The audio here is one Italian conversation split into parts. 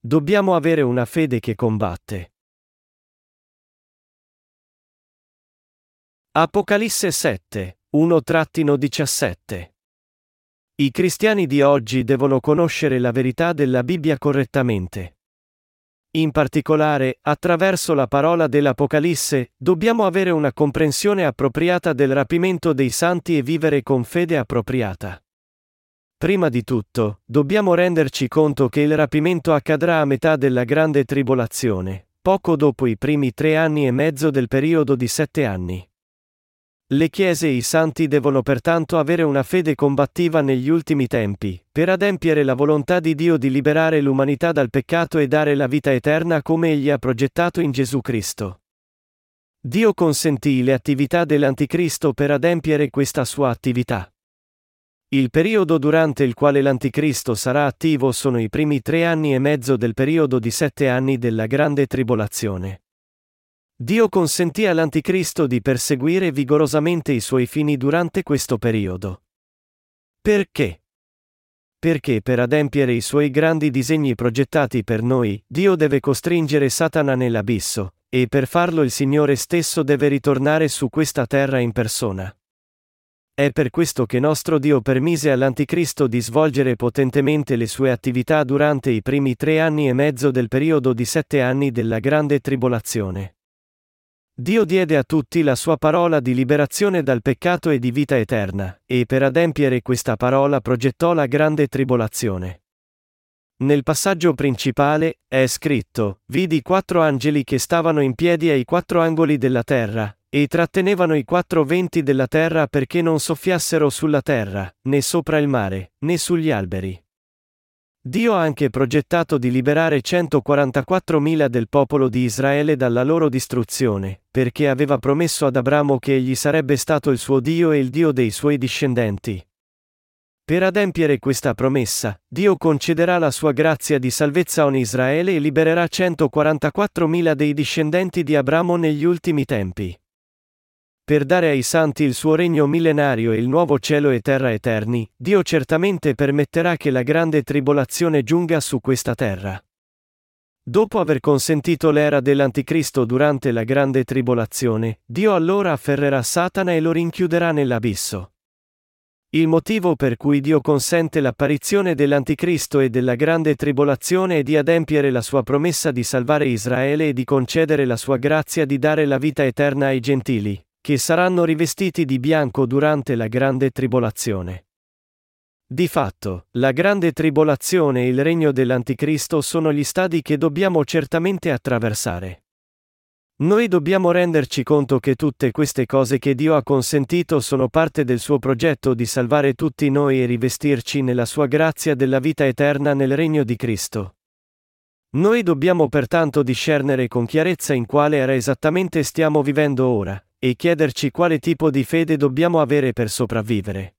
Dobbiamo avere una fede che combatte. Apocalisse 7, 1-17 I cristiani di oggi devono conoscere la verità della Bibbia correttamente. In particolare, attraverso la parola dell'Apocalisse, dobbiamo avere una comprensione appropriata del rapimento dei santi e vivere con fede appropriata. Prima di tutto, dobbiamo renderci conto che il rapimento accadrà a metà della grande tribolazione, poco dopo i primi tre anni e mezzo del periodo di sette anni. Le chiese e i santi devono pertanto avere una fede combattiva negli ultimi tempi, per adempiere la volontà di Dio di liberare l'umanità dal peccato e dare la vita eterna come egli ha progettato in Gesù Cristo. Dio consentì le attività dell'Anticristo per adempiere questa sua attività. Il periodo durante il quale l'Anticristo sarà attivo sono i primi tre anni e mezzo del periodo di sette anni della grande tribolazione. Dio consentì all'Anticristo di perseguire vigorosamente i suoi fini durante questo periodo. Perché? Perché per adempiere i suoi grandi disegni progettati per noi, Dio deve costringere Satana nell'abisso, e per farlo il Signore stesso deve ritornare su questa terra in persona. È per questo che nostro Dio permise all'Anticristo di svolgere potentemente le sue attività durante i primi tre anni e mezzo del periodo di sette anni della grande tribolazione. Dio diede a tutti la sua parola di liberazione dal peccato e di vita eterna, e per adempiere questa parola progettò la grande tribolazione. Nel passaggio principale, è scritto, vidi quattro angeli che stavano in piedi ai quattro angoli della terra, e trattenevano i quattro venti della terra perché non soffiassero sulla terra, né sopra il mare, né sugli alberi. Dio ha anche progettato di liberare 144.000 del popolo di Israele dalla loro distruzione, perché aveva promesso ad Abramo che egli sarebbe stato il suo Dio e il Dio dei suoi discendenti. Per adempiere questa promessa, Dio concederà la sua grazia di salvezza a Israele e libererà 144.000 dei discendenti di Abramo negli ultimi tempi per dare ai santi il suo regno millenario e il nuovo cielo e terra eterni, Dio certamente permetterà che la grande tribolazione giunga su questa terra. Dopo aver consentito l'era dell'Anticristo durante la grande tribolazione, Dio allora afferrerà Satana e lo rinchiuderà nell'abisso. Il motivo per cui Dio consente l'apparizione dell'Anticristo e della grande tribolazione è di adempiere la sua promessa di salvare Israele e di concedere la sua grazia di dare la vita eterna ai gentili che saranno rivestiti di bianco durante la grande tribolazione. Di fatto, la grande tribolazione e il regno dell'Anticristo sono gli stadi che dobbiamo certamente attraversare. Noi dobbiamo renderci conto che tutte queste cose che Dio ha consentito sono parte del suo progetto di salvare tutti noi e rivestirci nella sua grazia della vita eterna nel regno di Cristo. Noi dobbiamo pertanto discernere con chiarezza in quale era esattamente stiamo vivendo ora, e chiederci quale tipo di fede dobbiamo avere per sopravvivere.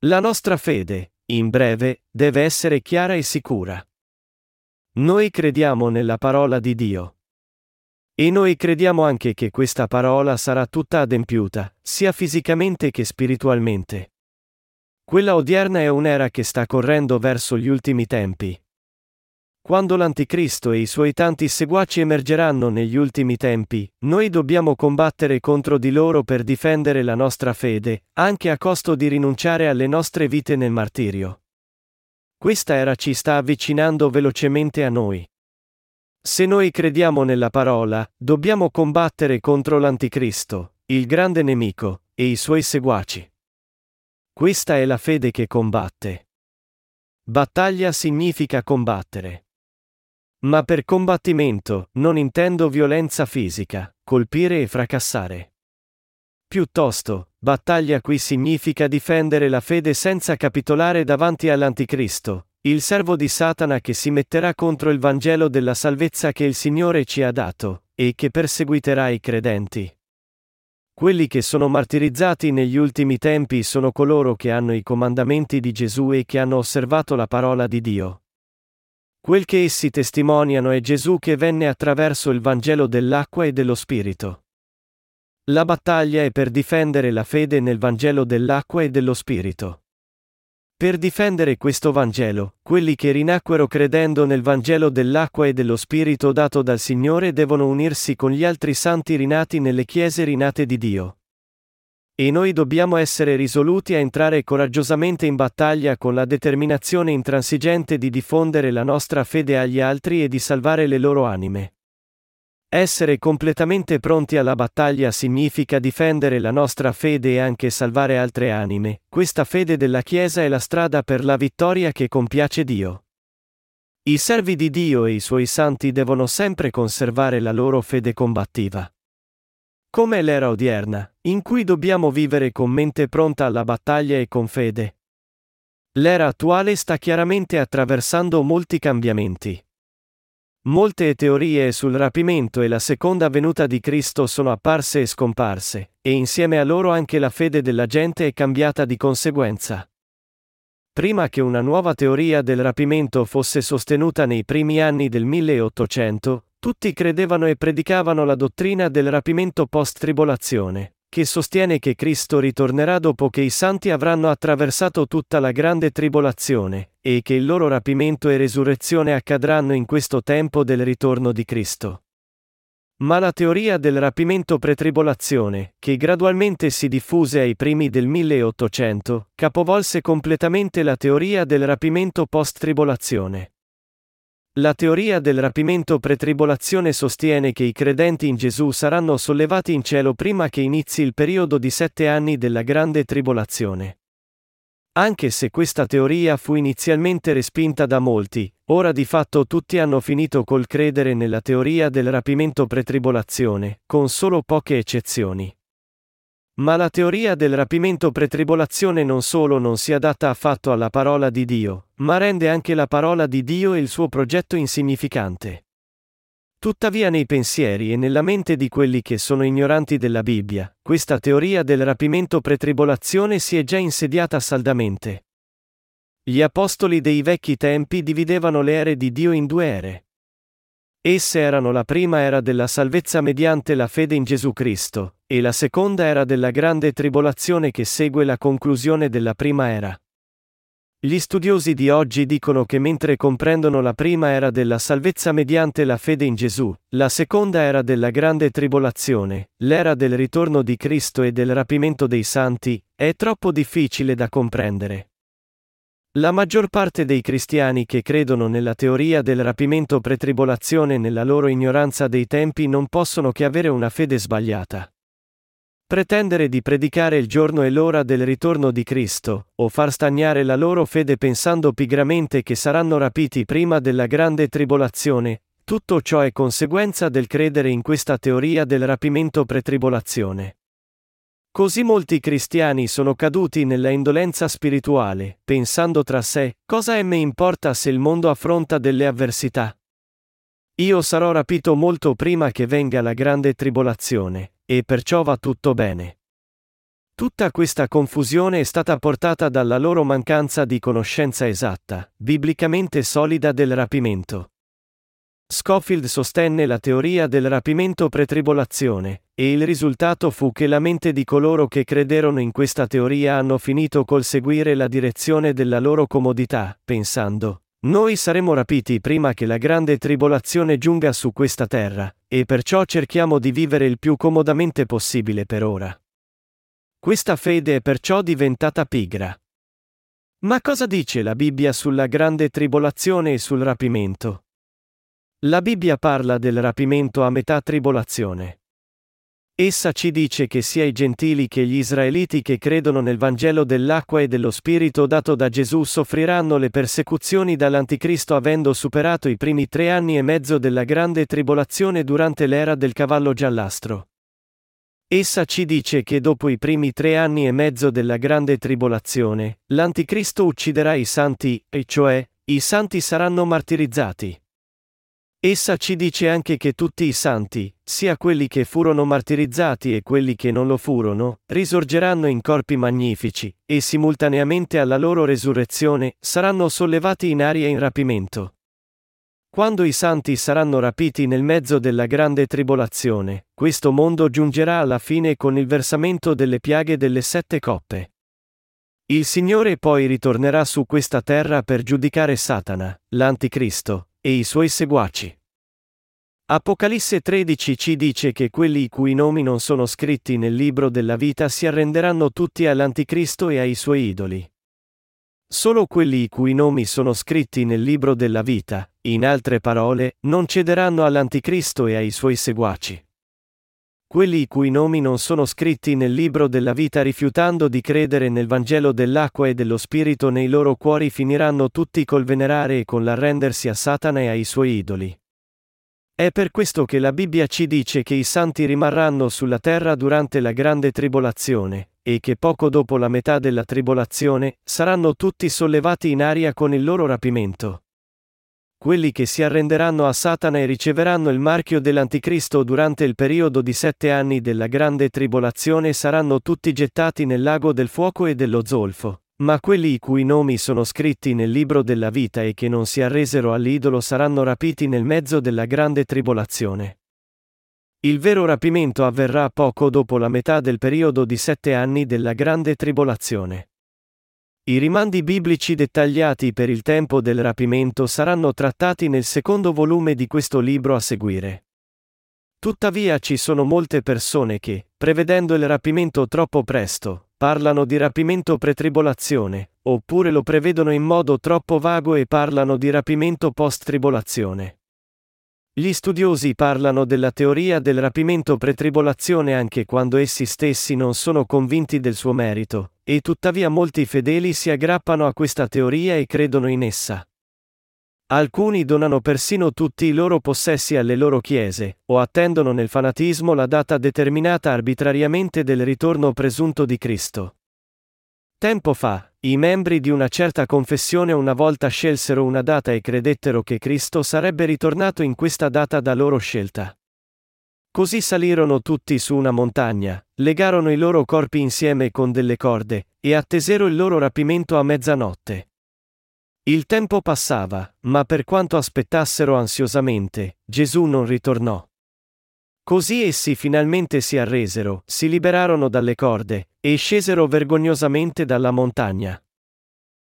La nostra fede, in breve, deve essere chiara e sicura. Noi crediamo nella parola di Dio. E noi crediamo anche che questa parola sarà tutta adempiuta, sia fisicamente che spiritualmente. Quella odierna è un'era che sta correndo verso gli ultimi tempi, quando l'Anticristo e i suoi tanti seguaci emergeranno negli ultimi tempi, noi dobbiamo combattere contro di loro per difendere la nostra fede, anche a costo di rinunciare alle nostre vite nel martirio. Questa era ci sta avvicinando velocemente a noi. Se noi crediamo nella parola, dobbiamo combattere contro l'Anticristo, il grande nemico, e i suoi seguaci. Questa è la fede che combatte. Battaglia significa combattere. Ma per combattimento, non intendo violenza fisica, colpire e fracassare. Piuttosto, battaglia qui significa difendere la fede senza capitolare davanti all'Anticristo, il servo di Satana che si metterà contro il Vangelo della salvezza che il Signore ci ha dato, e che perseguiterà i credenti. Quelli che sono martirizzati negli ultimi tempi sono coloro che hanno i comandamenti di Gesù e che hanno osservato la parola di Dio. Quel che essi testimoniano è Gesù che venne attraverso il Vangelo dell'acqua e dello Spirito. La battaglia è per difendere la fede nel Vangelo dell'acqua e dello Spirito. Per difendere questo Vangelo, quelli che rinacquero credendo nel Vangelo dell'acqua e dello Spirito dato dal Signore devono unirsi con gli altri santi rinati nelle chiese rinate di Dio. E noi dobbiamo essere risoluti a entrare coraggiosamente in battaglia con la determinazione intransigente di diffondere la nostra fede agli altri e di salvare le loro anime. Essere completamente pronti alla battaglia significa difendere la nostra fede e anche salvare altre anime. Questa fede della Chiesa è la strada per la vittoria che compiace Dio. I servi di Dio e i suoi santi devono sempre conservare la loro fede combattiva. Come l'era odierna, in cui dobbiamo vivere con mente pronta alla battaglia e con fede. L'era attuale sta chiaramente attraversando molti cambiamenti. Molte teorie sul rapimento e la seconda venuta di Cristo sono apparse e scomparse, e insieme a loro anche la fede della gente è cambiata di conseguenza. Prima che una nuova teoria del rapimento fosse sostenuta nei primi anni del 1800, tutti credevano e predicavano la dottrina del rapimento post-tribolazione che sostiene che Cristo ritornerà dopo che i santi avranno attraversato tutta la grande tribolazione, e che il loro rapimento e resurrezione accadranno in questo tempo del ritorno di Cristo. Ma la teoria del rapimento pretribolazione, che gradualmente si diffuse ai primi del 1800, capovolse completamente la teoria del rapimento post-tribolazione. La teoria del rapimento pretribolazione sostiene che i credenti in Gesù saranno sollevati in cielo prima che inizi il periodo di sette anni della grande tribolazione. Anche se questa teoria fu inizialmente respinta da molti, ora di fatto tutti hanno finito col credere nella teoria del rapimento pretribolazione, con solo poche eccezioni. Ma la teoria del rapimento pretribolazione non solo non si adatta affatto alla parola di Dio, ma rende anche la parola di Dio e il suo progetto insignificante. Tuttavia nei pensieri e nella mente di quelli che sono ignoranti della Bibbia, questa teoria del rapimento pretribolazione si è già insediata saldamente. Gli apostoli dei vecchi tempi dividevano le ere di Dio in due ere. Esse erano la prima era della salvezza mediante la fede in Gesù Cristo, e la seconda era della grande tribolazione che segue la conclusione della prima era. Gli studiosi di oggi dicono che mentre comprendono la prima era della salvezza mediante la fede in Gesù, la seconda era della grande tribolazione, l'era del ritorno di Cristo e del rapimento dei santi, è troppo difficile da comprendere. La maggior parte dei cristiani che credono nella teoria del rapimento pretribolazione nella loro ignoranza dei tempi non possono che avere una fede sbagliata. Pretendere di predicare il giorno e l'ora del ritorno di Cristo, o far stagnare la loro fede pensando pigramente che saranno rapiti prima della grande tribolazione, tutto ciò è conseguenza del credere in questa teoria del rapimento pretribolazione. Così molti cristiani sono caduti nella indolenza spirituale, pensando tra sé, cosa me importa se il mondo affronta delle avversità? Io sarò rapito molto prima che venga la grande tribolazione, e perciò va tutto bene. Tutta questa confusione è stata portata dalla loro mancanza di conoscenza esatta, biblicamente solida del rapimento. Scofield sostenne la teoria del rapimento pretribolazione, e il risultato fu che la mente di coloro che crederono in questa teoria hanno finito col seguire la direzione della loro comodità, pensando, noi saremo rapiti prima che la grande tribolazione giunga su questa terra, e perciò cerchiamo di vivere il più comodamente possibile per ora. Questa fede è perciò diventata pigra. Ma cosa dice la Bibbia sulla grande tribolazione e sul rapimento? La Bibbia parla del rapimento a metà tribolazione. Essa ci dice che sia i gentili che gli israeliti che credono nel Vangelo dell'acqua e dello Spirito dato da Gesù soffriranno le persecuzioni dall'Anticristo avendo superato i primi tre anni e mezzo della grande tribolazione durante l'era del cavallo giallastro. Essa ci dice che dopo i primi tre anni e mezzo della grande tribolazione, l'Anticristo ucciderà i santi, e cioè, i santi saranno martirizzati. Essa ci dice anche che tutti i santi, sia quelli che furono martirizzati e quelli che non lo furono, risorgeranno in corpi magnifici, e simultaneamente alla loro resurrezione, saranno sollevati in aria in rapimento. Quando i santi saranno rapiti nel mezzo della grande tribolazione, questo mondo giungerà alla fine con il versamento delle piaghe delle sette coppe. Il Signore poi ritornerà su questa terra per giudicare Satana, l'Anticristo, e i suoi seguaci. Apocalisse 13 ci dice che quelli i cui nomi non sono scritti nel libro della vita si arrenderanno tutti all'Anticristo e ai suoi idoli. Solo quelli i cui nomi sono scritti nel libro della vita, in altre parole, non cederanno all'Anticristo e ai suoi seguaci. Quelli i cui nomi non sono scritti nel libro della vita rifiutando di credere nel Vangelo dell'acqua e dello Spirito nei loro cuori finiranno tutti col venerare e con l'arrendersi a Satana e ai suoi idoli. È per questo che la Bibbia ci dice che i santi rimarranno sulla terra durante la grande tribolazione, e che poco dopo la metà della tribolazione saranno tutti sollevati in aria con il loro rapimento quelli che si arrenderanno a Satana e riceveranno il marchio dell'Anticristo durante il periodo di sette anni della grande tribolazione saranno tutti gettati nel lago del fuoco e dello zolfo. Ma quelli i cui nomi sono scritti nel libro della vita e che non si arresero all'idolo saranno rapiti nel mezzo della grande tribolazione. Il vero rapimento avverrà poco dopo la metà del periodo di sette anni della grande tribolazione. I rimandi biblici dettagliati per il tempo del rapimento saranno trattati nel secondo volume di questo libro a seguire. Tuttavia ci sono molte persone che, prevedendo il rapimento troppo presto, parlano di rapimento pretribolazione, oppure lo prevedono in modo troppo vago e parlano di rapimento post-tribolazione. Gli studiosi parlano della teoria del rapimento pretribolazione anche quando essi stessi non sono convinti del suo merito, e tuttavia molti fedeli si aggrappano a questa teoria e credono in essa. Alcuni donano persino tutti i loro possessi alle loro chiese, o attendono nel fanatismo la data determinata arbitrariamente del ritorno presunto di Cristo. Tempo fa, i membri di una certa confessione una volta scelsero una data e credettero che Cristo sarebbe ritornato in questa data da loro scelta. Così salirono tutti su una montagna, legarono i loro corpi insieme con delle corde, e attesero il loro rapimento a mezzanotte. Il tempo passava, ma per quanto aspettassero ansiosamente, Gesù non ritornò. Così essi finalmente si arresero, si liberarono dalle corde, e scesero vergognosamente dalla montagna.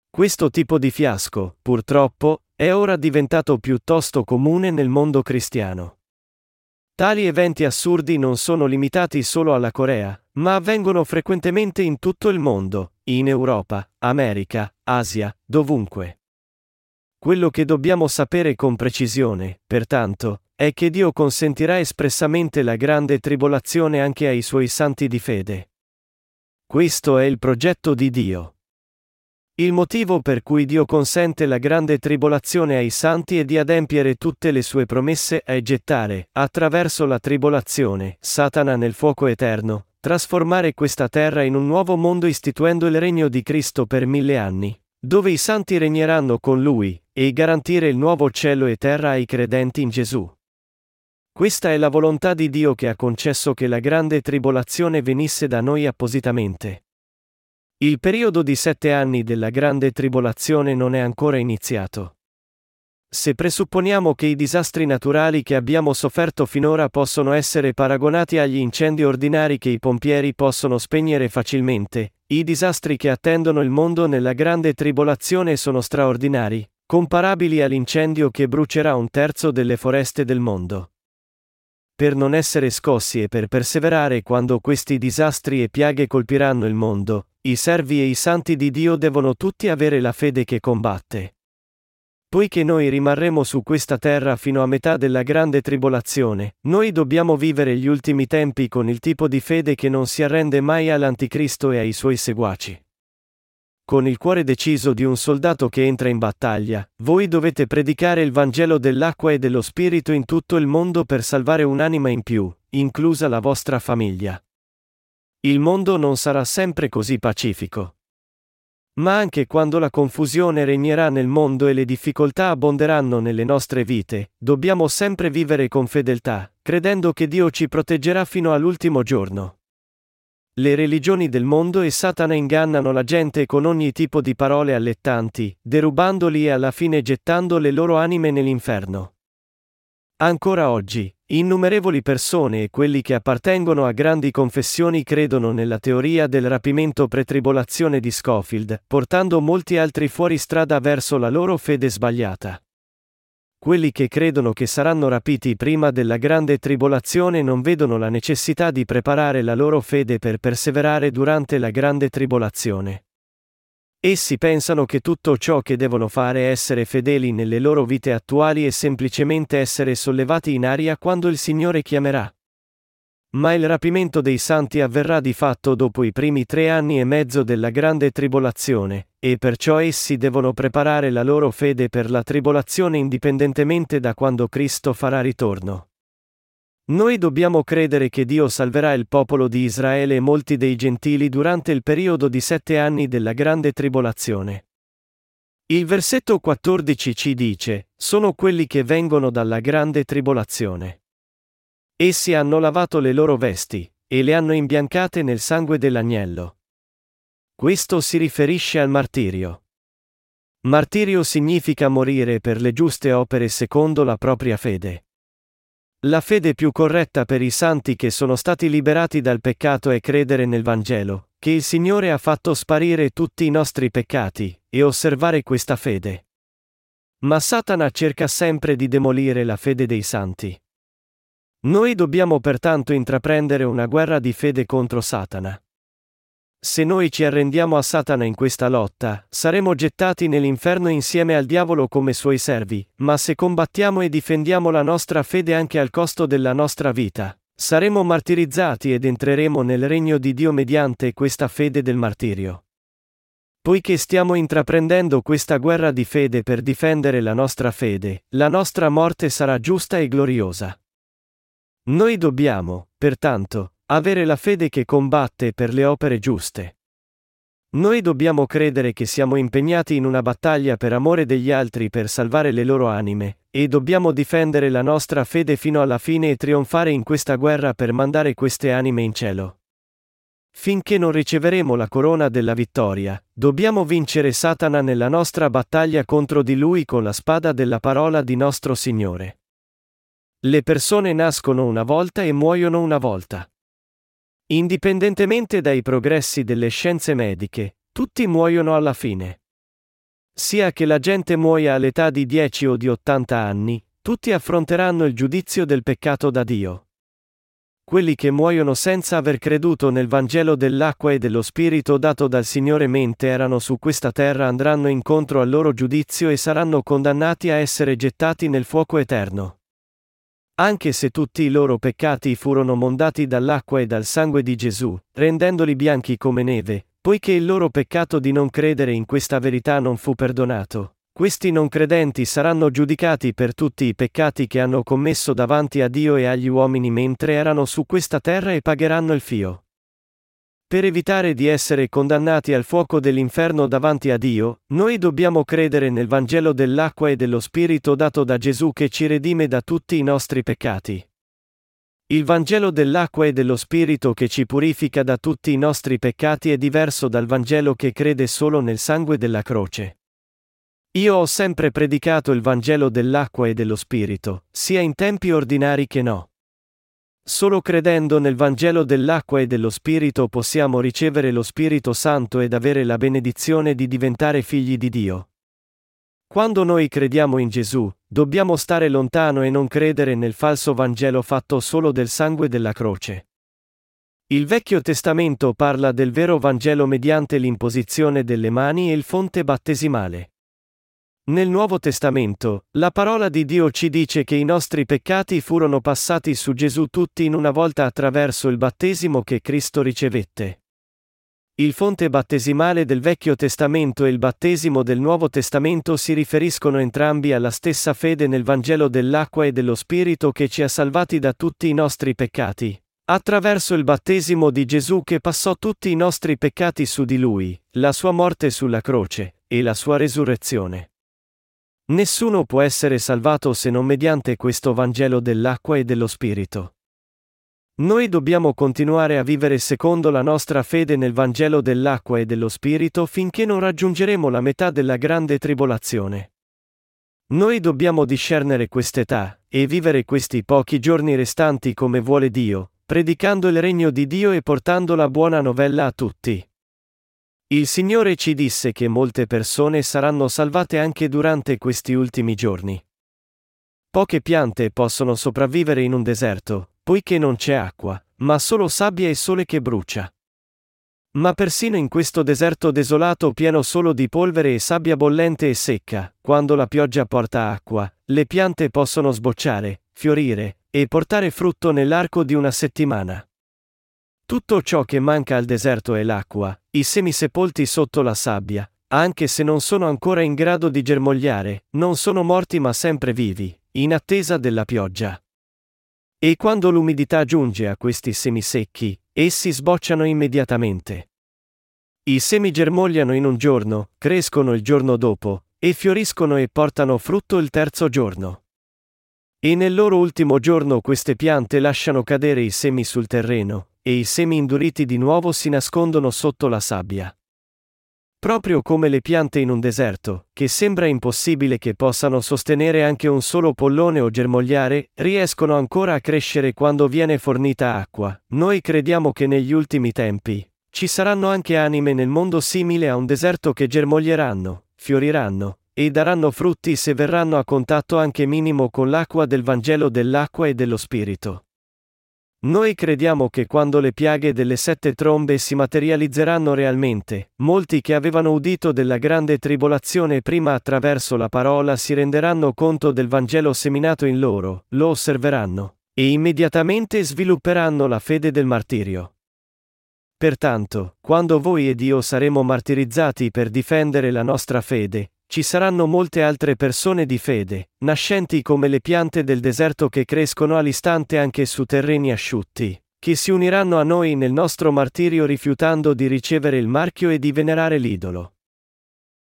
Questo tipo di fiasco, purtroppo, è ora diventato piuttosto comune nel mondo cristiano. Tali eventi assurdi non sono limitati solo alla Corea, ma avvengono frequentemente in tutto il mondo, in Europa, America, Asia, dovunque. Quello che dobbiamo sapere con precisione, pertanto, è che Dio consentirà espressamente la grande tribolazione anche ai suoi santi di fede. Questo è il progetto di Dio. Il motivo per cui Dio consente la grande tribolazione ai santi è di adempiere tutte le sue promesse e gettare, attraverso la tribolazione, Satana nel fuoco eterno, trasformare questa terra in un nuovo mondo istituendo il regno di Cristo per mille anni, dove i santi regneranno con Lui, e garantire il nuovo cielo e terra ai credenti in Gesù. Questa è la volontà di Dio che ha concesso che la grande tribolazione venisse da noi appositamente. Il periodo di sette anni della grande tribolazione non è ancora iniziato. Se presupponiamo che i disastri naturali che abbiamo sofferto finora possono essere paragonati agli incendi ordinari che i pompieri possono spegnere facilmente, i disastri che attendono il mondo nella grande tribolazione sono straordinari, comparabili all'incendio che brucerà un terzo delle foreste del mondo per non essere scossi e per perseverare quando questi disastri e piaghe colpiranno il mondo, i servi e i santi di Dio devono tutti avere la fede che combatte. Poiché noi rimarremo su questa terra fino a metà della grande tribolazione, noi dobbiamo vivere gli ultimi tempi con il tipo di fede che non si arrende mai all'Anticristo e ai suoi seguaci. Con il cuore deciso di un soldato che entra in battaglia, voi dovete predicare il Vangelo dell'acqua e dello Spirito in tutto il mondo per salvare un'anima in più, inclusa la vostra famiglia. Il mondo non sarà sempre così pacifico. Ma anche quando la confusione regnerà nel mondo e le difficoltà abbonderanno nelle nostre vite, dobbiamo sempre vivere con fedeltà, credendo che Dio ci proteggerà fino all'ultimo giorno. Le religioni del mondo e Satana ingannano la gente con ogni tipo di parole allettanti, derubandoli e alla fine gettando le loro anime nell'inferno. Ancora oggi, innumerevoli persone e quelli che appartengono a grandi confessioni credono nella teoria del rapimento pretribolazione di Schofield, portando molti altri fuori strada verso la loro fede sbagliata. Quelli che credono che saranno rapiti prima della grande tribolazione non vedono la necessità di preparare la loro fede per perseverare durante la grande tribolazione. Essi pensano che tutto ciò che devono fare è essere fedeli nelle loro vite attuali e semplicemente essere sollevati in aria quando il Signore chiamerà. Ma il rapimento dei santi avverrà di fatto dopo i primi tre anni e mezzo della grande tribolazione, e perciò essi devono preparare la loro fede per la tribolazione indipendentemente da quando Cristo farà ritorno. Noi dobbiamo credere che Dio salverà il popolo di Israele e molti dei gentili durante il periodo di sette anni della grande tribolazione. Il versetto 14 ci dice, sono quelli che vengono dalla grande tribolazione. Essi hanno lavato le loro vesti, e le hanno imbiancate nel sangue dell'agnello. Questo si riferisce al martirio. Martirio significa morire per le giuste opere secondo la propria fede. La fede più corretta per i santi che sono stati liberati dal peccato è credere nel Vangelo, che il Signore ha fatto sparire tutti i nostri peccati, e osservare questa fede. Ma Satana cerca sempre di demolire la fede dei santi. Noi dobbiamo pertanto intraprendere una guerra di fede contro Satana. Se noi ci arrendiamo a Satana in questa lotta, saremo gettati nell'inferno insieme al diavolo come suoi servi, ma se combattiamo e difendiamo la nostra fede anche al costo della nostra vita, saremo martirizzati ed entreremo nel regno di Dio mediante questa fede del martirio. Poiché stiamo intraprendendo questa guerra di fede per difendere la nostra fede, la nostra morte sarà giusta e gloriosa. Noi dobbiamo, pertanto, avere la fede che combatte per le opere giuste. Noi dobbiamo credere che siamo impegnati in una battaglia per amore degli altri per salvare le loro anime, e dobbiamo difendere la nostra fede fino alla fine e trionfare in questa guerra per mandare queste anime in cielo. Finché non riceveremo la corona della vittoria, dobbiamo vincere Satana nella nostra battaglia contro di lui con la spada della parola di nostro Signore. Le persone nascono una volta e muoiono una volta. Indipendentemente dai progressi delle scienze mediche, tutti muoiono alla fine. Sia che la gente muoia all'età di 10 o di 80 anni, tutti affronteranno il giudizio del peccato da Dio. Quelli che muoiono senza aver creduto nel Vangelo dell'acqua e dello Spirito dato dal Signore mente erano su questa terra andranno incontro al loro giudizio e saranno condannati a essere gettati nel fuoco eterno. Anche se tutti i loro peccati furono mondati dall'acqua e dal sangue di Gesù, rendendoli bianchi come neve, poiché il loro peccato di non credere in questa verità non fu perdonato, questi non credenti saranno giudicati per tutti i peccati che hanno commesso davanti a Dio e agli uomini mentre erano su questa terra e pagheranno il fio. Per evitare di essere condannati al fuoco dell'inferno davanti a Dio, noi dobbiamo credere nel Vangelo dell'acqua e dello Spirito dato da Gesù che ci redime da tutti i nostri peccati. Il Vangelo dell'acqua e dello Spirito che ci purifica da tutti i nostri peccati è diverso dal Vangelo che crede solo nel sangue della croce. Io ho sempre predicato il Vangelo dell'acqua e dello Spirito, sia in tempi ordinari che no. Solo credendo nel Vangelo dell'acqua e dello Spirito possiamo ricevere lo Spirito Santo ed avere la benedizione di diventare figli di Dio. Quando noi crediamo in Gesù, dobbiamo stare lontano e non credere nel falso Vangelo fatto solo del sangue della croce. Il Vecchio Testamento parla del vero Vangelo mediante l'imposizione delle mani e il fonte battesimale. Nel Nuovo Testamento, la parola di Dio ci dice che i nostri peccati furono passati su Gesù tutti in una volta attraverso il battesimo che Cristo ricevette. Il fonte battesimale del Vecchio Testamento e il battesimo del Nuovo Testamento si riferiscono entrambi alla stessa fede nel Vangelo dell'acqua e dello Spirito che ci ha salvati da tutti i nostri peccati. Attraverso il battesimo di Gesù che passò tutti i nostri peccati su di lui, la sua morte sulla croce, e la sua resurrezione. Nessuno può essere salvato se non mediante questo Vangelo dell'acqua e dello Spirito. Noi dobbiamo continuare a vivere secondo la nostra fede nel Vangelo dell'acqua e dello Spirito finché non raggiungeremo la metà della grande tribolazione. Noi dobbiamo discernere quest'età, e vivere questi pochi giorni restanti come vuole Dio, predicando il regno di Dio e portando la buona novella a tutti. Il Signore ci disse che molte persone saranno salvate anche durante questi ultimi giorni. Poche piante possono sopravvivere in un deserto, poiché non c'è acqua, ma solo sabbia e sole che brucia. Ma persino in questo deserto desolato pieno solo di polvere e sabbia bollente e secca, quando la pioggia porta acqua, le piante possono sbocciare, fiorire, e portare frutto nell'arco di una settimana. Tutto ciò che manca al deserto è l'acqua, i semi sepolti sotto la sabbia, anche se non sono ancora in grado di germogliare, non sono morti ma sempre vivi, in attesa della pioggia. E quando l'umidità giunge a questi semi secchi, essi sbocciano immediatamente. I semi germogliano in un giorno, crescono il giorno dopo, e fioriscono e portano frutto il terzo giorno. E nel loro ultimo giorno queste piante lasciano cadere i semi sul terreno, e i semi induriti di nuovo si nascondono sotto la sabbia. Proprio come le piante in un deserto, che sembra impossibile che possano sostenere anche un solo pollone o germogliare, riescono ancora a crescere quando viene fornita acqua, noi crediamo che negli ultimi tempi, ci saranno anche anime nel mondo simile a un deserto che germoglieranno, fioriranno, e daranno frutti se verranno a contatto anche minimo con l'acqua del Vangelo dell'acqua e dello Spirito. Noi crediamo che quando le piaghe delle sette trombe si materializzeranno realmente, molti che avevano udito della grande tribolazione prima attraverso la parola si renderanno conto del Vangelo seminato in loro, lo osserveranno, e immediatamente svilupperanno la fede del martirio. Pertanto, quando voi ed io saremo martirizzati per difendere la nostra fede, ci saranno molte altre persone di fede, nascenti come le piante del deserto che crescono all'istante anche su terreni asciutti, che si uniranno a noi nel nostro martirio rifiutando di ricevere il marchio e di venerare l'idolo.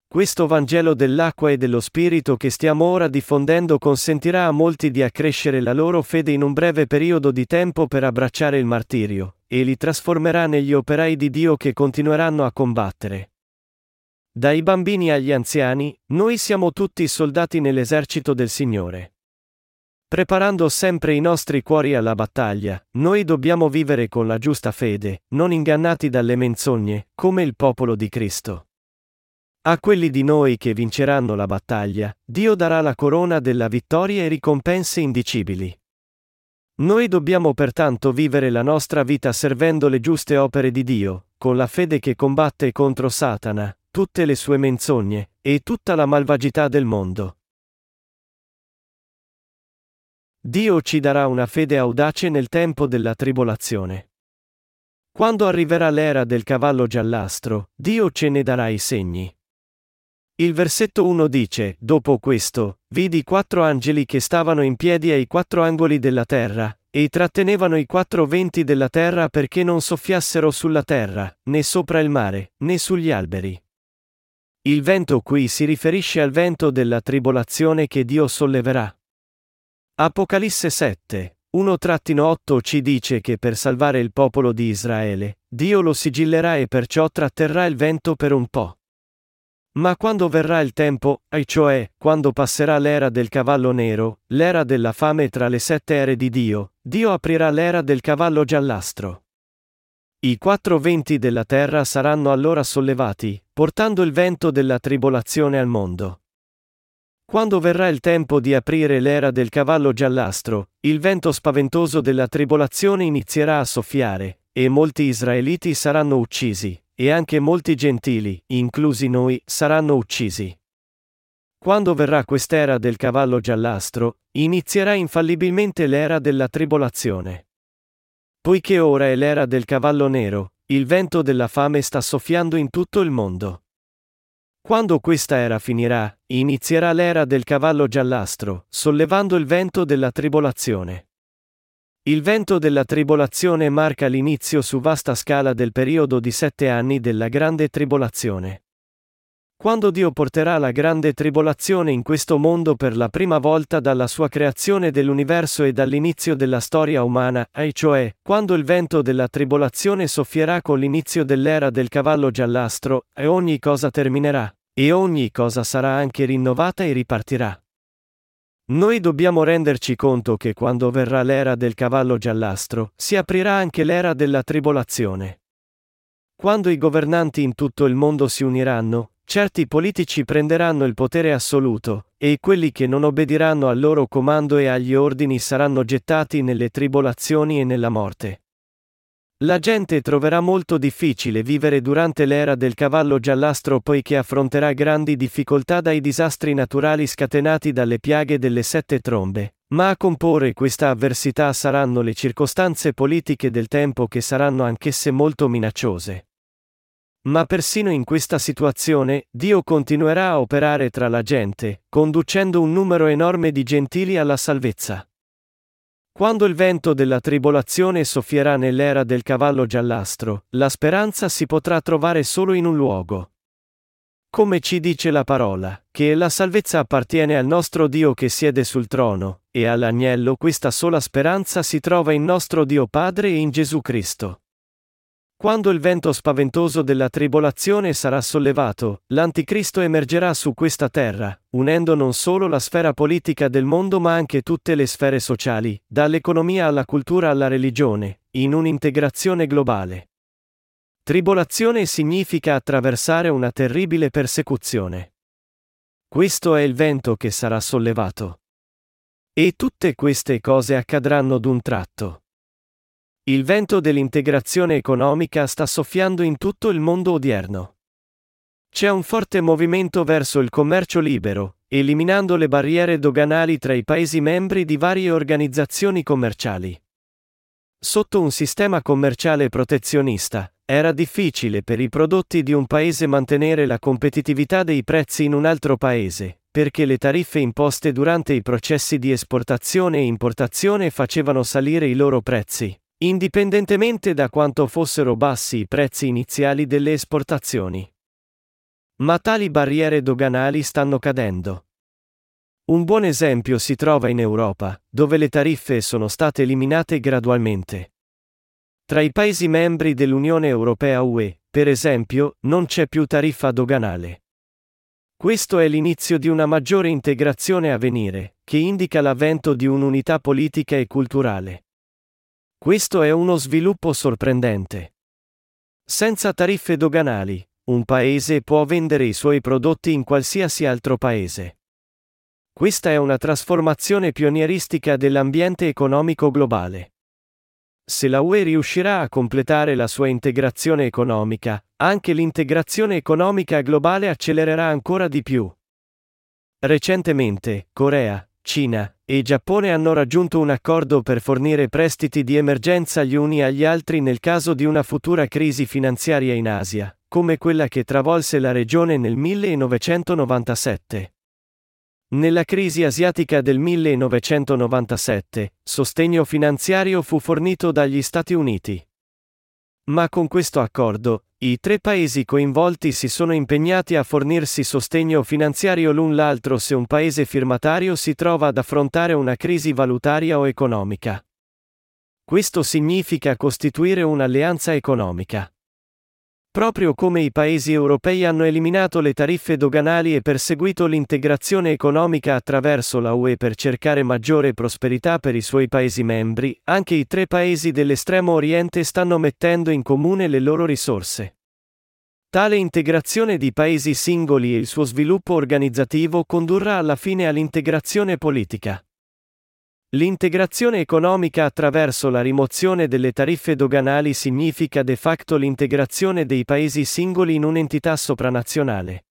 Questo Vangelo dell'acqua e dello Spirito che stiamo ora diffondendo consentirà a molti di accrescere la loro fede in un breve periodo di tempo per abbracciare il martirio, e li trasformerà negli operai di Dio che continueranno a combattere. Dai bambini agli anziani, noi siamo tutti soldati nell'esercito del Signore. Preparando sempre i nostri cuori alla battaglia, noi dobbiamo vivere con la giusta fede, non ingannati dalle menzogne, come il popolo di Cristo. A quelli di noi che vinceranno la battaglia, Dio darà la corona della vittoria e ricompense indicibili. Noi dobbiamo pertanto vivere la nostra vita servendo le giuste opere di Dio, con la fede che combatte contro Satana, tutte le sue menzogne, e tutta la malvagità del mondo. Dio ci darà una fede audace nel tempo della tribolazione. Quando arriverà l'era del cavallo giallastro, Dio ce ne darà i segni. Il versetto 1 dice, dopo questo, vidi quattro angeli che stavano in piedi ai quattro angoli della terra, e trattenevano i quattro venti della terra perché non soffiassero sulla terra, né sopra il mare, né sugli alberi. Il vento qui si riferisce al vento della tribolazione che Dio solleverà. Apocalisse 7, 1-8 ci dice che per salvare il popolo di Israele, Dio lo sigillerà e perciò tratterrà il vento per un po'. Ma quando verrà il tempo, e cioè, quando passerà l'era del cavallo nero, l'era della fame tra le sette ere di Dio, Dio aprirà l'era del cavallo giallastro. I quattro venti della terra saranno allora sollevati, portando il vento della tribolazione al mondo. Quando verrà il tempo di aprire l'era del cavallo giallastro, il vento spaventoso della tribolazione inizierà a soffiare, e molti israeliti saranno uccisi, e anche molti gentili, inclusi noi, saranno uccisi. Quando verrà quest'era del cavallo giallastro, inizierà infallibilmente l'era della tribolazione. Poiché ora è l'era del cavallo nero, il vento della fame sta soffiando in tutto il mondo. Quando questa era finirà, inizierà l'era del cavallo giallastro, sollevando il vento della tribolazione. Il vento della tribolazione marca l'inizio su vasta scala del periodo di sette anni della grande tribolazione. Quando Dio porterà la grande tribolazione in questo mondo per la prima volta dalla sua creazione dell'universo e dall'inizio della storia umana, e cioè, quando il vento della tribolazione soffierà con l'inizio dell'era del cavallo giallastro, e ogni cosa terminerà, e ogni cosa sarà anche rinnovata e ripartirà. Noi dobbiamo renderci conto che quando verrà l'era del cavallo giallastro, si aprirà anche l'era della tribolazione. Quando i governanti in tutto il mondo si uniranno, certi politici prenderanno il potere assoluto, e quelli che non obbediranno al loro comando e agli ordini saranno gettati nelle tribolazioni e nella morte. La gente troverà molto difficile vivere durante l'era del cavallo giallastro poiché affronterà grandi difficoltà dai disastri naturali scatenati dalle piaghe delle sette trombe, ma a comporre questa avversità saranno le circostanze politiche del tempo che saranno anch'esse molto minacciose. Ma persino in questa situazione, Dio continuerà a operare tra la gente, conducendo un numero enorme di gentili alla salvezza. Quando il vento della tribolazione soffierà nell'era del cavallo giallastro, la speranza si potrà trovare solo in un luogo. Come ci dice la parola, che la salvezza appartiene al nostro Dio che siede sul trono, e all'agnello questa sola speranza si trova in nostro Dio Padre e in Gesù Cristo. Quando il vento spaventoso della tribolazione sarà sollevato, l'Anticristo emergerà su questa terra, unendo non solo la sfera politica del mondo ma anche tutte le sfere sociali, dall'economia alla cultura alla religione, in un'integrazione globale. Tribolazione significa attraversare una terribile persecuzione. Questo è il vento che sarà sollevato. E tutte queste cose accadranno d'un tratto. Il vento dell'integrazione economica sta soffiando in tutto il mondo odierno. C'è un forte movimento verso il commercio libero, eliminando le barriere doganali tra i Paesi membri di varie organizzazioni commerciali. Sotto un sistema commerciale protezionista, era difficile per i prodotti di un paese mantenere la competitività dei prezzi in un altro paese, perché le tariffe imposte durante i processi di esportazione e importazione facevano salire i loro prezzi, indipendentemente da quanto fossero bassi i prezzi iniziali delle esportazioni. Ma tali barriere doganali stanno cadendo. Un buon esempio si trova in Europa, dove le tariffe sono state eliminate gradualmente. Tra i Paesi membri dell'Unione Europea UE, per esempio, non c'è più tariffa doganale. Questo è l'inizio di una maggiore integrazione a venire, che indica l'avvento di un'unità politica e culturale. Questo è uno sviluppo sorprendente. Senza tariffe doganali, un paese può vendere i suoi prodotti in qualsiasi altro paese. Questa è una trasformazione pionieristica dell'ambiente economico globale. Se la UE riuscirà a completare la sua integrazione economica, anche l'integrazione economica globale accelererà ancora di più. Recentemente, Corea, Cina e Giappone hanno raggiunto un accordo per fornire prestiti di emergenza gli uni agli altri nel caso di una futura crisi finanziaria in Asia, come quella che travolse la regione nel 1997. Nella crisi asiatica del 1997, sostegno finanziario fu fornito dagli Stati Uniti. Ma con questo accordo, i tre paesi coinvolti si sono impegnati a fornirsi sostegno finanziario l'un l'altro se un paese firmatario si trova ad affrontare una crisi valutaria o economica. Questo significa costituire un'alleanza economica. Proprio come i paesi europei hanno eliminato le tariffe doganali e perseguito l'integrazione economica attraverso la UE per cercare maggiore prosperità per i suoi paesi membri, anche i tre paesi dell'estremo oriente stanno mettendo in comune le loro risorse. Tale integrazione di paesi singoli e il suo sviluppo organizzativo condurrà alla fine all'integrazione politica. L'integrazione economica attraverso la rimozione delle tariffe doganali significa de facto l'integrazione dei paesi singoli in un'entità sopranazionale.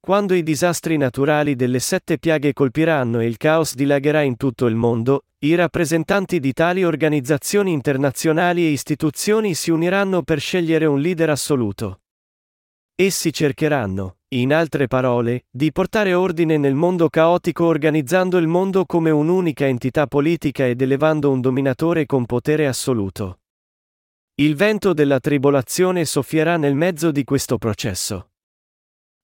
Quando i disastri naturali delle sette piaghe colpiranno e il caos dilagherà in tutto il mondo, i rappresentanti di tali organizzazioni internazionali e istituzioni si uniranno per scegliere un leader assoluto. Essi cercheranno, in altre parole, di portare ordine nel mondo caotico organizzando il mondo come un'unica entità politica ed elevando un dominatore con potere assoluto. Il vento della tribolazione soffierà nel mezzo di questo processo.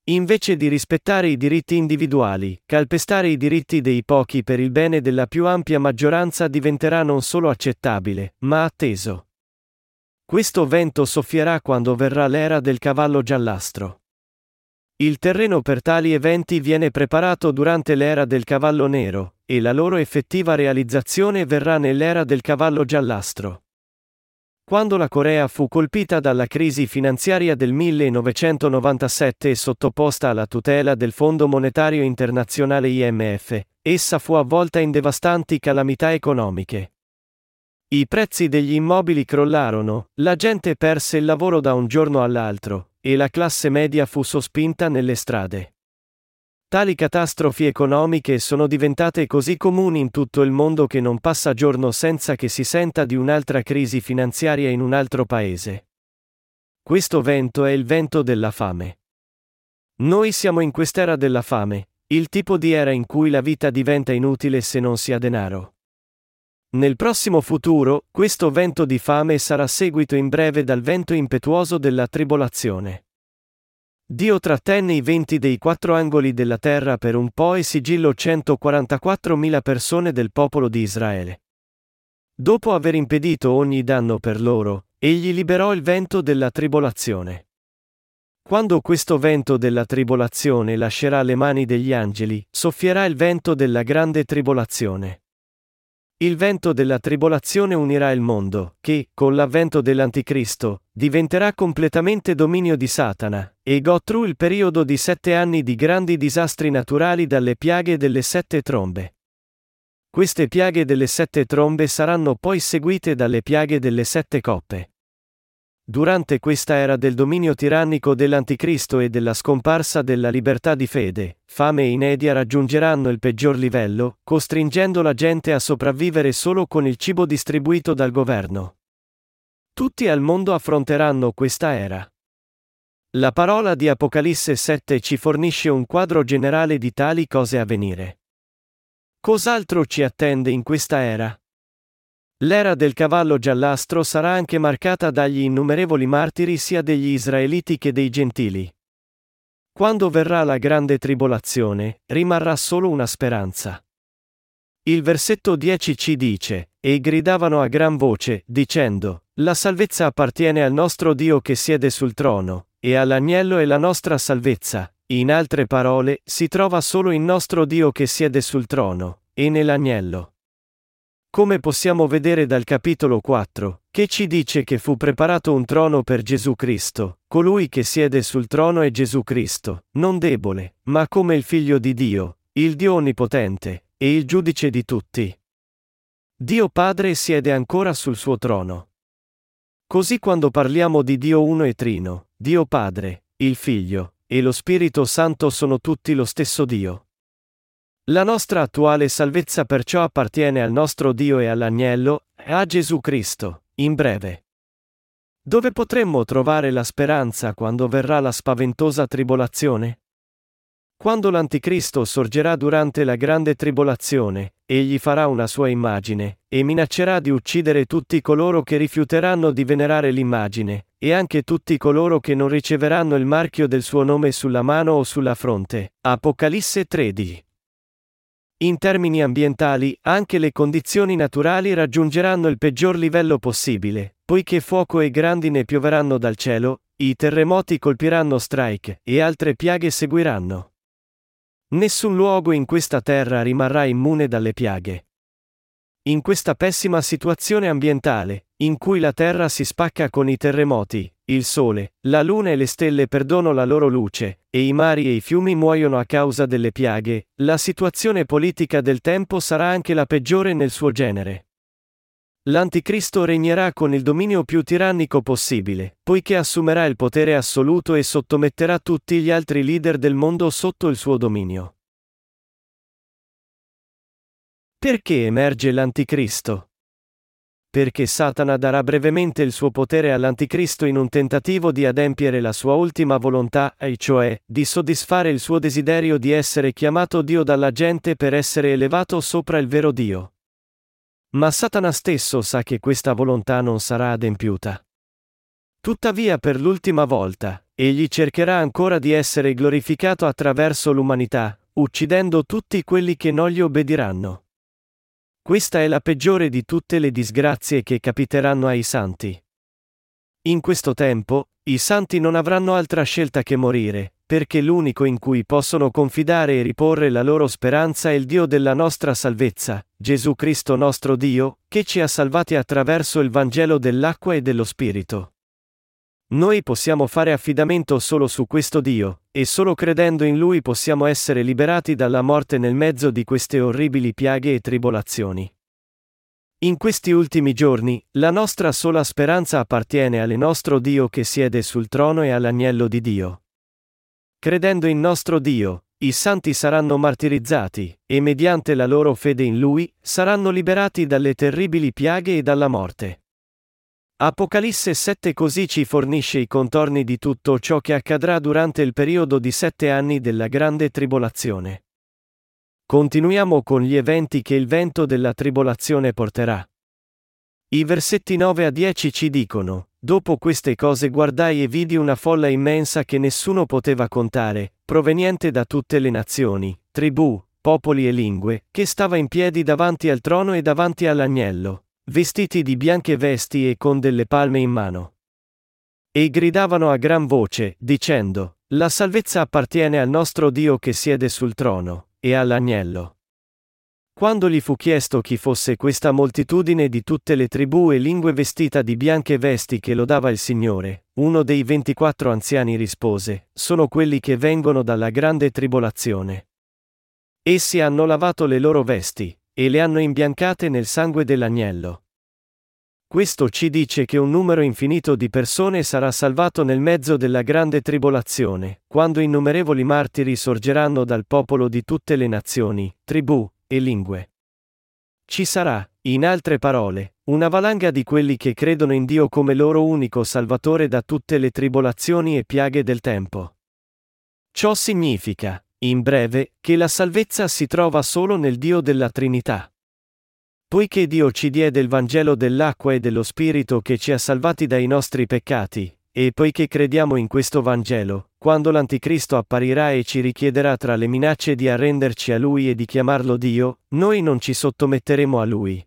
Invece di rispettare i diritti individuali, calpestare i diritti dei pochi per il bene della più ampia maggioranza diventerà non solo accettabile, ma atteso. Questo vento soffierà quando verrà l'era del cavallo giallastro. Il terreno per tali eventi viene preparato durante l'era del cavallo nero, e la loro effettiva realizzazione verrà nell'era del cavallo giallastro. Quando la Corea fu colpita dalla crisi finanziaria del 1997 e sottoposta alla tutela del Fondo Monetario Internazionale IMF, essa fu avvolta in devastanti calamità economiche. I prezzi degli immobili crollarono, la gente perse il lavoro da un giorno all'altro, e la classe media fu sospinta nelle strade. Tali catastrofi economiche sono diventate così comuni in tutto il mondo che non passa giorno senza che si senta di un'altra crisi finanziaria in un altro paese. Questo vento è il vento della fame. Noi siamo in quest'era della fame, il tipo di era in cui la vita diventa inutile se non si ha denaro. Nel prossimo futuro, questo vento di fame sarà seguito in breve dal vento impetuoso della tribolazione. Dio trattenne i venti dei quattro angoli della terra per un po' e sigillò 144.000 persone del popolo di Israele. Dopo aver impedito ogni danno per loro, egli liberò il vento della tribolazione. Quando questo vento della tribolazione lascerà le mani degli angeli, soffierà il vento della grande tribolazione. Il vento della tribolazione unirà il mondo, che, con l'avvento dell'Anticristo, diventerà completamente dominio di Satana, e go through il periodo di sette anni di grandi disastri naturali dalle piaghe delle sette trombe. Queste piaghe delle sette trombe saranno poi seguite dalle piaghe delle sette coppe. Durante questa era del dominio tirannico dell'Anticristo e della scomparsa della libertà di fede, fame e inedia raggiungeranno il peggior livello, costringendo la gente a sopravvivere solo con il cibo distribuito dal governo. Tutti al mondo affronteranno questa era. La parola di Apocalisse 7 ci fornisce un quadro generale di tali cose a venire. Cos'altro ci attende in questa era? L'era del cavallo giallastro sarà anche marcata dagli innumerevoli martiri sia degli israeliti che dei gentili. Quando verrà la grande tribolazione, rimarrà solo una speranza. Il versetto 10 ci dice, e gridavano a gran voce, dicendo, La salvezza appartiene al nostro Dio che siede sul trono, e all'agnello è la nostra salvezza, in altre parole, si trova solo il nostro Dio che siede sul trono, e nell'agnello. Come possiamo vedere dal capitolo 4, che ci dice che fu preparato un trono per Gesù Cristo, colui che siede sul trono è Gesù Cristo, non debole, ma come il figlio di Dio, il Dio onnipotente, e il giudice di tutti. Dio Padre siede ancora sul suo trono. Così quando parliamo di Dio uno e trino, Dio Padre, il Figlio, e lo Spirito Santo sono tutti lo stesso Dio. La nostra attuale salvezza perciò appartiene al nostro Dio e all'Agnello, a Gesù Cristo, in breve. Dove potremmo trovare la speranza quando verrà la spaventosa tribolazione? Quando l'Anticristo sorgerà durante la grande tribolazione, egli farà una sua immagine, e minaccerà di uccidere tutti coloro che rifiuteranno di venerare l'immagine, e anche tutti coloro che non riceveranno il marchio del suo nome sulla mano o sulla fronte. Apocalisse 13. In termini ambientali, anche le condizioni naturali raggiungeranno il peggior livello possibile, poiché fuoco e grandine pioveranno dal cielo, i terremoti colpiranno strike, e altre piaghe seguiranno. Nessun luogo in questa terra rimarrà immune dalle piaghe. In questa pessima situazione ambientale, in cui la terra si spacca con i terremoti, il sole, la luna e le stelle perdono la loro luce, e i mari e i fiumi muoiono a causa delle piaghe, la situazione politica del tempo sarà anche la peggiore nel suo genere. L'Anticristo regnerà con il dominio più tirannico possibile, poiché assumerà il potere assoluto e sottometterà tutti gli altri leader del mondo sotto il suo dominio. Perché emerge l'Anticristo? perché Satana darà brevemente il suo potere all'Anticristo in un tentativo di adempiere la sua ultima volontà, e cioè, di soddisfare il suo desiderio di essere chiamato Dio dalla gente per essere elevato sopra il vero Dio. Ma Satana stesso sa che questa volontà non sarà adempiuta. Tuttavia per l'ultima volta, egli cercherà ancora di essere glorificato attraverso l'umanità, uccidendo tutti quelli che non gli obbediranno. Questa è la peggiore di tutte le disgrazie che capiteranno ai santi. In questo tempo, i santi non avranno altra scelta che morire, perché l'unico in cui possono confidare e riporre la loro speranza è il Dio della nostra salvezza, Gesù Cristo nostro Dio, che ci ha salvati attraverso il Vangelo dell'acqua e dello Spirito. Noi possiamo fare affidamento solo su questo Dio, e solo credendo in Lui possiamo essere liberati dalla morte nel mezzo di queste orribili piaghe e tribolazioni. In questi ultimi giorni, la nostra sola speranza appartiene al nostro Dio che siede sul trono e all'agnello di Dio. Credendo in nostro Dio, i santi saranno martirizzati, e mediante la loro fede in Lui, saranno liberati dalle terribili piaghe e dalla morte. Apocalisse 7 così ci fornisce i contorni di tutto ciò che accadrà durante il periodo di sette anni della grande tribolazione. Continuiamo con gli eventi che il vento della tribolazione porterà. I versetti 9 a 10 ci dicono, Dopo queste cose guardai e vidi una folla immensa che nessuno poteva contare, proveniente da tutte le nazioni, tribù, popoli e lingue, che stava in piedi davanti al trono e davanti all'agnello vestiti di bianche vesti e con delle palme in mano. E gridavano a gran voce, dicendo, La salvezza appartiene al nostro Dio che siede sul trono, e all'agnello. Quando gli fu chiesto chi fosse questa moltitudine di tutte le tribù e lingue vestita di bianche vesti che lodava il Signore, uno dei ventiquattro anziani rispose, Sono quelli che vengono dalla grande tribolazione. Essi hanno lavato le loro vesti, e le hanno imbiancate nel sangue dell'agnello. Questo ci dice che un numero infinito di persone sarà salvato nel mezzo della grande tribolazione, quando innumerevoli martiri sorgeranno dal popolo di tutte le nazioni, tribù e lingue. Ci sarà, in altre parole, una valanga di quelli che credono in Dio come loro unico Salvatore da tutte le tribolazioni e piaghe del tempo. Ciò significa, in breve, che la salvezza si trova solo nel Dio della Trinità. Poiché Dio ci diede il Vangelo dell'acqua e dello Spirito che ci ha salvati dai nostri peccati, e poiché crediamo in questo Vangelo, quando l'Anticristo apparirà e ci richiederà tra le minacce di arrenderci a Lui e di chiamarlo Dio, noi non ci sottometteremo a Lui.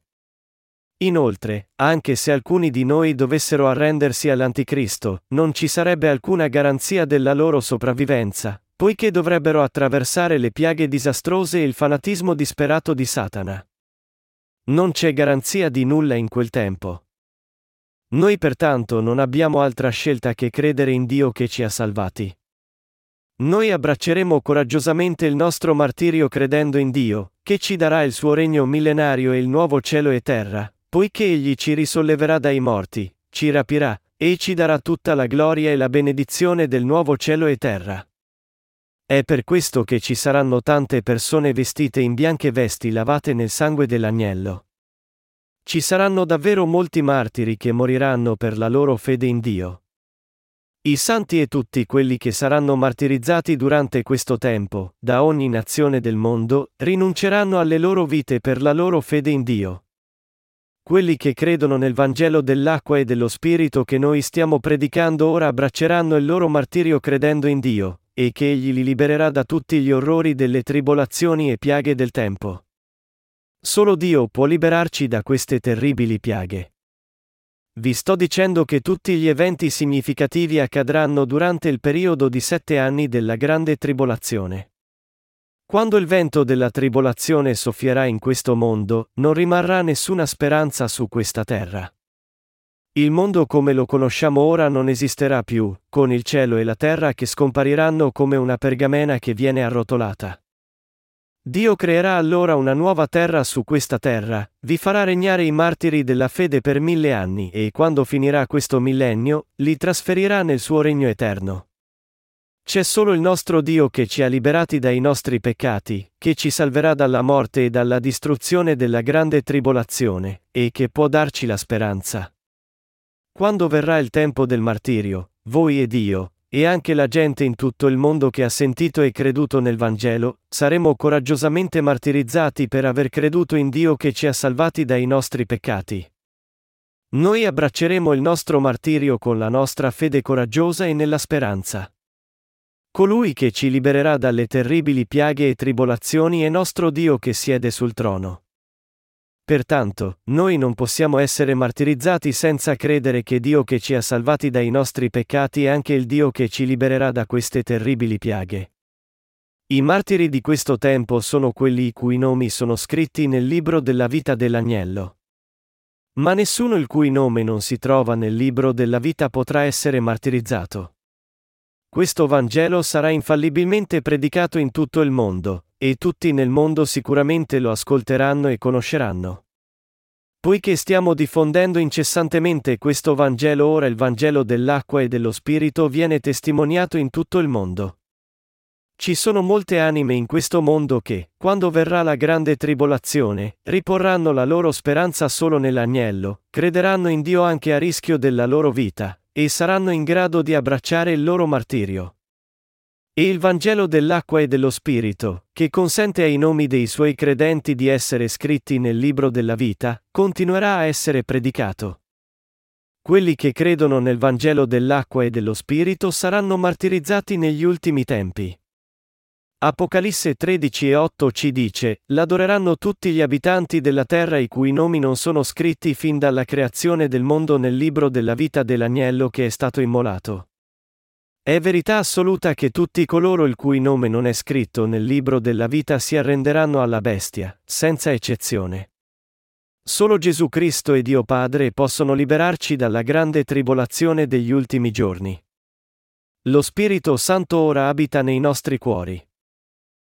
Inoltre, anche se alcuni di noi dovessero arrendersi all'Anticristo, non ci sarebbe alcuna garanzia della loro sopravvivenza, poiché dovrebbero attraversare le piaghe disastrose e il fanatismo disperato di Satana. Non c'è garanzia di nulla in quel tempo. Noi pertanto non abbiamo altra scelta che credere in Dio che ci ha salvati. Noi abbracceremo coraggiosamente il nostro martirio credendo in Dio, che ci darà il suo regno millenario e il nuovo cielo e terra, poiché Egli ci risolleverà dai morti, ci rapirà, e ci darà tutta la gloria e la benedizione del nuovo cielo e terra. È per questo che ci saranno tante persone vestite in bianche vesti lavate nel sangue dell'agnello. Ci saranno davvero molti martiri che moriranno per la loro fede in Dio. I santi e tutti quelli che saranno martirizzati durante questo tempo, da ogni nazione del mondo, rinunceranno alle loro vite per la loro fede in Dio. Quelli che credono nel Vangelo dell'acqua e dello Spirito che noi stiamo predicando ora abbracceranno il loro martirio credendo in Dio, e che egli li libererà da tutti gli orrori delle tribolazioni e piaghe del tempo. Solo Dio può liberarci da queste terribili piaghe. Vi sto dicendo che tutti gli eventi significativi accadranno durante il periodo di sette anni della grande tribolazione. Quando il vento della tribolazione soffierà in questo mondo, non rimarrà nessuna speranza su questa terra. Il mondo come lo conosciamo ora non esisterà più, con il cielo e la terra che scompariranno come una pergamena che viene arrotolata. Dio creerà allora una nuova terra su questa terra, vi farà regnare i martiri della fede per mille anni e quando finirà questo millennio, li trasferirà nel suo regno eterno. C'è solo il nostro Dio che ci ha liberati dai nostri peccati, che ci salverà dalla morte e dalla distruzione della grande tribolazione, e che può darci la speranza. Quando verrà il tempo del martirio, voi ed io, e anche la gente in tutto il mondo che ha sentito e creduto nel Vangelo, saremo coraggiosamente martirizzati per aver creduto in Dio che ci ha salvati dai nostri peccati. Noi abbracceremo il nostro martirio con la nostra fede coraggiosa e nella speranza. Colui che ci libererà dalle terribili piaghe e tribolazioni è nostro Dio che siede sul trono. Pertanto, noi non possiamo essere martirizzati senza credere che Dio che ci ha salvati dai nostri peccati è anche il Dio che ci libererà da queste terribili piaghe. I martiri di questo tempo sono quelli i cui nomi sono scritti nel libro della vita dell'agnello. Ma nessuno il cui nome non si trova nel libro della vita potrà essere martirizzato. Questo Vangelo sarà infallibilmente predicato in tutto il mondo, e tutti nel mondo sicuramente lo ascolteranno e conosceranno. Poiché stiamo diffondendo incessantemente questo Vangelo ora il Vangelo dell'acqua e dello Spirito viene testimoniato in tutto il mondo. Ci sono molte anime in questo mondo che, quando verrà la grande tribolazione, riporranno la loro speranza solo nell'agnello, crederanno in Dio anche a rischio della loro vita, e saranno in grado di abbracciare il loro martirio. E il Vangelo dell'acqua e dello Spirito, che consente ai nomi dei suoi credenti di essere scritti nel libro della vita, continuerà a essere predicato. Quelli che credono nel Vangelo dell'acqua e dello Spirito saranno martirizzati negli ultimi tempi. Apocalisse 13 e 8 ci dice, l'adoreranno tutti gli abitanti della terra i cui nomi non sono scritti fin dalla creazione del mondo nel libro della vita dell'agnello che è stato immolato. È verità assoluta che tutti coloro il cui nome non è scritto nel libro della vita si arrenderanno alla bestia, senza eccezione. Solo Gesù Cristo e Dio Padre possono liberarci dalla grande tribolazione degli ultimi giorni. Lo Spirito Santo ora abita nei nostri cuori.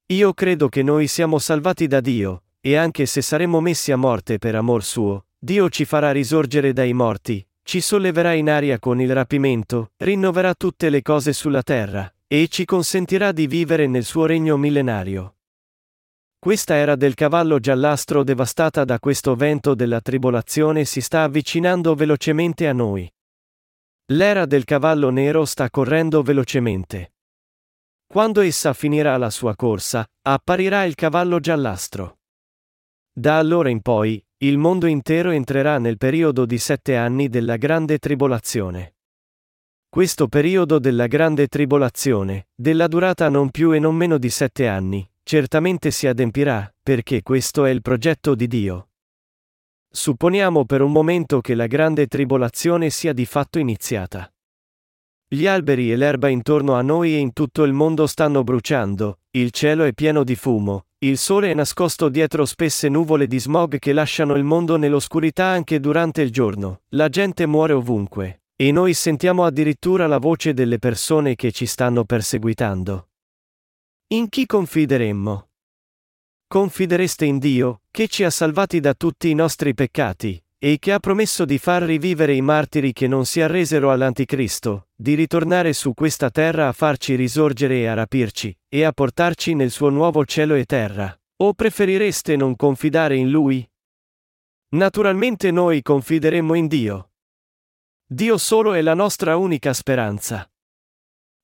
Io credo che noi siamo salvati da Dio, e anche se saremo messi a morte per amor suo, Dio ci farà risorgere dai morti, ci solleverà in aria con il rapimento, rinnoverà tutte le cose sulla terra, e ci consentirà di vivere nel suo regno millenario. Questa era del cavallo giallastro devastata da questo vento della tribolazione si sta avvicinando velocemente a noi. L'era del cavallo nero sta correndo velocemente. Quando essa finirà la sua corsa, apparirà il cavallo giallastro. Da allora in poi, il mondo intero entrerà nel periodo di sette anni della grande tribolazione. Questo periodo della grande tribolazione, della durata non più e non meno di sette anni, certamente si adempirà, perché questo è il progetto di Dio. Supponiamo per un momento che la grande tribolazione sia di fatto iniziata. Gli alberi e l'erba intorno a noi e in tutto il mondo stanno bruciando, il cielo è pieno di fumo, il sole è nascosto dietro spesse nuvole di smog che lasciano il mondo nell'oscurità anche durante il giorno, la gente muore ovunque, e noi sentiamo addirittura la voce delle persone che ci stanno perseguitando. In chi confideremmo? Confidereste in Dio, che ci ha salvati da tutti i nostri peccati, e che ha promesso di far rivivere i martiri che non si arresero all'Anticristo, di ritornare su questa terra a farci risorgere e a rapirci, e a portarci nel suo nuovo cielo e terra. O preferireste non confidare in Lui? Naturalmente noi confideremmo in Dio. Dio solo è la nostra unica speranza.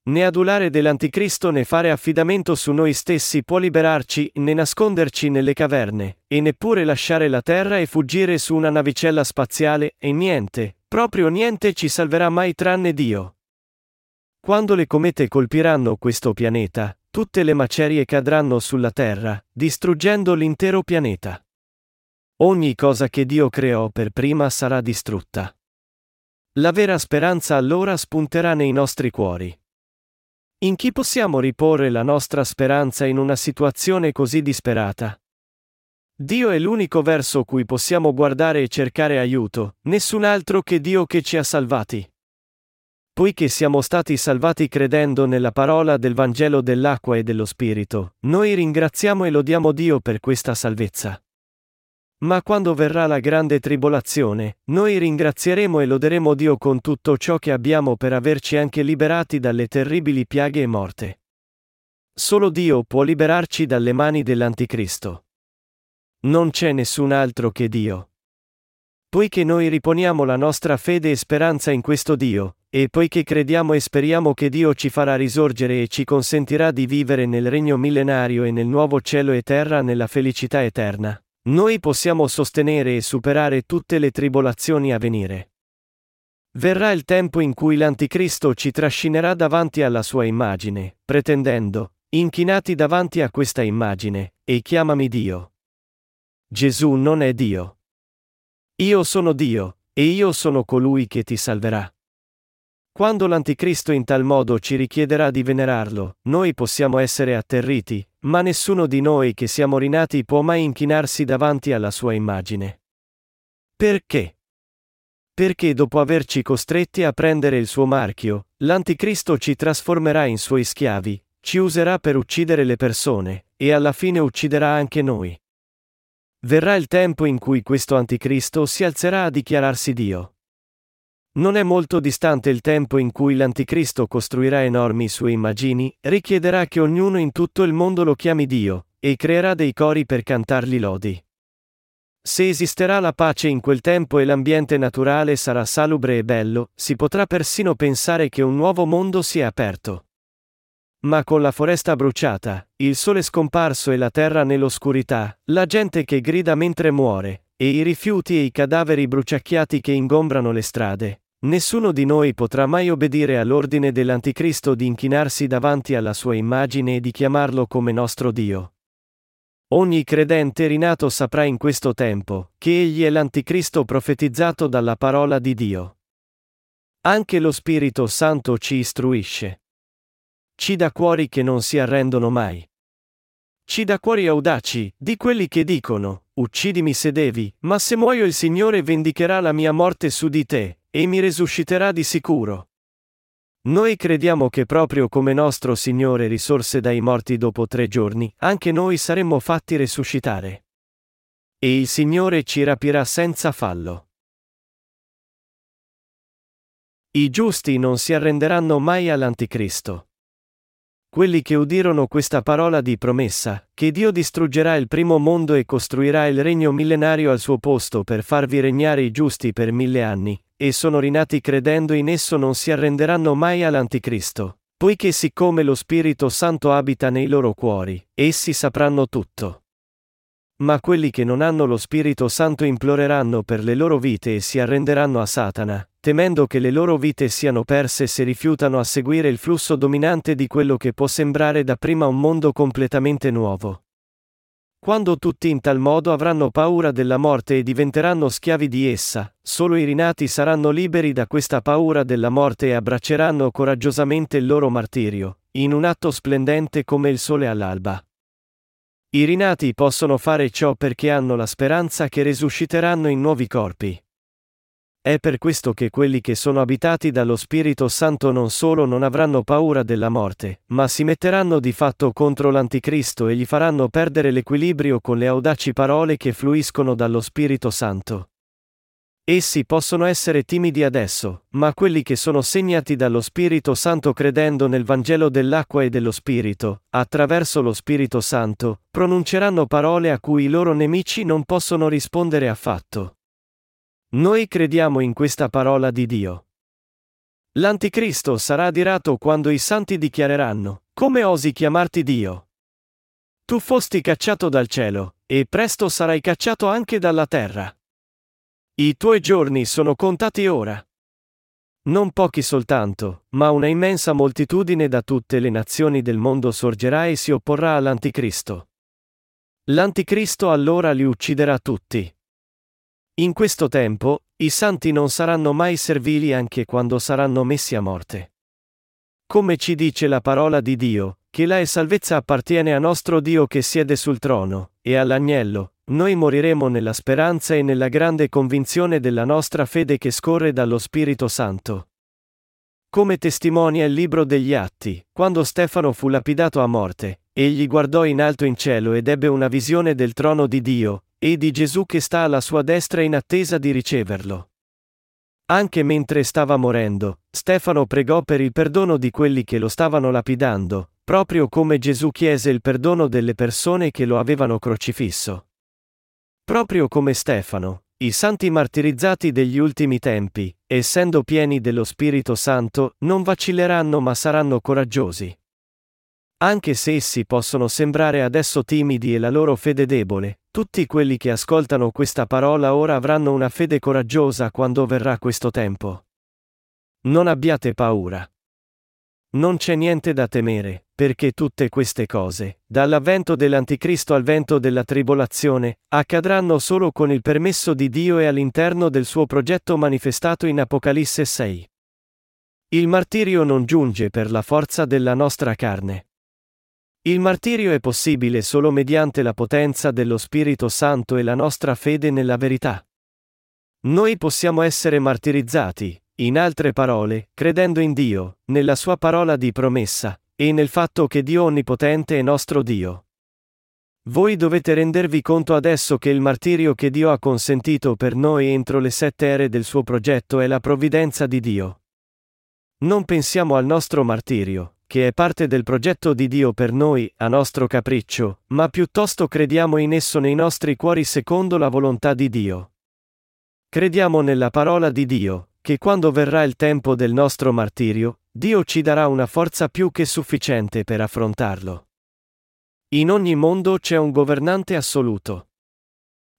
Né adulare dell'Anticristo né fare affidamento su noi stessi può liberarci, né nasconderci nelle caverne, e neppure lasciare la Terra e fuggire su una navicella spaziale, e niente, proprio niente ci salverà mai tranne Dio. Quando le comete colpiranno questo pianeta, tutte le macerie cadranno sulla Terra, distruggendo l'intero pianeta. Ogni cosa che Dio creò per prima sarà distrutta. La vera speranza allora spunterà nei nostri cuori. In chi possiamo riporre la nostra speranza in una situazione così disperata? Dio è l'unico verso cui possiamo guardare e cercare aiuto, nessun altro che Dio che ci ha salvati. Poiché siamo stati salvati credendo nella parola del Vangelo dell'acqua e dello Spirito, noi ringraziamo e lodiamo Dio per questa salvezza. Ma quando verrà la grande tribolazione, noi ringrazieremo e loderemo Dio con tutto ciò che abbiamo per averci anche liberati dalle terribili piaghe e morte. Solo Dio può liberarci dalle mani dell'Anticristo. Non c'è nessun altro che Dio. Poiché noi riponiamo la nostra fede e speranza in questo Dio, e poiché crediamo e speriamo che Dio ci farà risorgere e ci consentirà di vivere nel regno millenario e nel nuovo cielo e terra nella felicità eterna. Noi possiamo sostenere e superare tutte le tribolazioni a venire. Verrà il tempo in cui l'Anticristo ci trascinerà davanti alla sua immagine, pretendendo, inchinati davanti a questa immagine, e chiamami Dio. Gesù non è Dio. Io sono Dio, e io sono colui che ti salverà. Quando l'Anticristo in tal modo ci richiederà di venerarlo, noi possiamo essere atterriti, ma nessuno di noi che siamo rinati può mai inchinarsi davanti alla sua immagine. Perché? Perché dopo averci costretti a prendere il suo marchio, l'Anticristo ci trasformerà in suoi schiavi, ci userà per uccidere le persone, e alla fine ucciderà anche noi. Verrà il tempo in cui questo Anticristo si alzerà a dichiararsi Dio. Non è molto distante il tempo in cui l'Anticristo costruirà enormi sue immagini, richiederà che ognuno in tutto il mondo lo chiami Dio, e creerà dei cori per cantargli lodi. Se esisterà la pace in quel tempo e l'ambiente naturale sarà salubre e bello, si potrà persino pensare che un nuovo mondo si è aperto. Ma con la foresta bruciata, il sole scomparso e la terra nell'oscurità, la gente che grida mentre muore, e i rifiuti e i cadaveri bruciacchiati che ingombrano le strade, Nessuno di noi potrà mai obbedire all'ordine dell'Anticristo di inchinarsi davanti alla sua immagine e di chiamarlo come nostro Dio. Ogni credente rinato saprà in questo tempo che egli è l'Anticristo profetizzato dalla parola di Dio. Anche lo Spirito Santo ci istruisce. Ci dà cuori che non si arrendono mai. Ci dà cuori audaci, di quelli che dicono, uccidimi se devi, ma se muoio il Signore vendicherà la mia morte su di te, e mi risusciterà di sicuro. Noi crediamo che proprio come nostro Signore risorse dai morti dopo tre giorni, anche noi saremmo fatti risuscitare. E il Signore ci rapirà senza fallo. I giusti non si arrenderanno mai all'Anticristo. Quelli che udirono questa parola di promessa, che Dio distruggerà il primo mondo e costruirà il regno millenario al suo posto per farvi regnare i giusti per mille anni, e sono rinati credendo in esso non si arrenderanno mai all'Anticristo, poiché siccome lo Spirito Santo abita nei loro cuori, essi sapranno tutto. Ma quelli che non hanno lo Spirito Santo imploreranno per le loro vite e si arrenderanno a Satana, temendo che le loro vite siano perse se rifiutano a seguire il flusso dominante di quello che può sembrare dapprima un mondo completamente nuovo. Quando tutti in tal modo avranno paura della morte e diventeranno schiavi di essa, solo i rinati saranno liberi da questa paura della morte e abbracceranno coraggiosamente il loro martirio, in un atto splendente come il sole all'alba. I rinati possono fare ciò perché hanno la speranza che risusciteranno in nuovi corpi. È per questo che quelli che sono abitati dallo Spirito Santo non solo non avranno paura della morte, ma si metteranno di fatto contro l'Anticristo e gli faranno perdere l'equilibrio con le audaci parole che fluiscono dallo Spirito Santo. Essi possono essere timidi adesso, ma quelli che sono segnati dallo Spirito Santo credendo nel Vangelo dell'acqua e dello Spirito, attraverso lo Spirito Santo, pronunceranno parole a cui i loro nemici non possono rispondere affatto. Noi crediamo in questa parola di Dio. L'Anticristo sarà adirato quando i santi dichiareranno, come osi chiamarti Dio? Tu fosti cacciato dal cielo, e presto sarai cacciato anche dalla terra. I tuoi giorni sono contati ora. Non pochi soltanto, ma una immensa moltitudine da tutte le nazioni del mondo sorgerà e si opporrà all'Anticristo. L'Anticristo allora li ucciderà tutti. In questo tempo, i santi non saranno mai servili anche quando saranno messi a morte. Come ci dice la parola di Dio, che la e salvezza appartiene a nostro Dio che siede sul trono, e all'agnello, noi moriremo nella speranza e nella grande convinzione della nostra fede che scorre dallo Spirito Santo. Come testimonia il libro degli Atti, quando Stefano fu lapidato a morte, egli guardò in alto in cielo ed ebbe una visione del trono di Dio, e di Gesù che sta alla sua destra in attesa di riceverlo. Anche mentre stava morendo, Stefano pregò per il perdono di quelli che lo stavano lapidando, proprio come Gesù chiese il perdono delle persone che lo avevano crocifisso. Proprio come Stefano, i santi martirizzati degli ultimi tempi, essendo pieni dello Spirito Santo, non vacilleranno ma saranno coraggiosi. Anche se essi possono sembrare adesso timidi e la loro fede debole, tutti quelli che ascoltano questa parola ora avranno una fede coraggiosa quando verrà questo tempo. Non abbiate paura. non c'è niente da temere, perché tutte queste cose, dall'avvento dell'anticristo al vento della tribolazione, accadranno solo con il permesso di Dio e all'interno del suo progetto manifestato in Apocalisse 6. Il martirio non giunge per la forza della nostra carne. Il martirio è possibile solo mediante la potenza dello Spirito Santo e la nostra fede nella verità. Noi possiamo essere martirizzati, in altre parole, credendo in Dio, nella sua parola di promessa, e nel fatto che Dio Onnipotente è nostro Dio. Voi dovete rendervi conto adesso che il martirio che Dio ha consentito per noi entro le sette ere del suo progetto è la provvidenza di Dio. Non pensiamo al nostro martirio, che è parte del progetto di Dio per noi, a nostro capriccio, ma piuttosto crediamo in esso nei nostri cuori secondo la volontà di Dio. Crediamo nella parola di Dio, che quando verrà il tempo del nostro martirio, Dio ci darà una forza più che sufficiente per affrontarlo. In ogni mondo c'è un governante assoluto.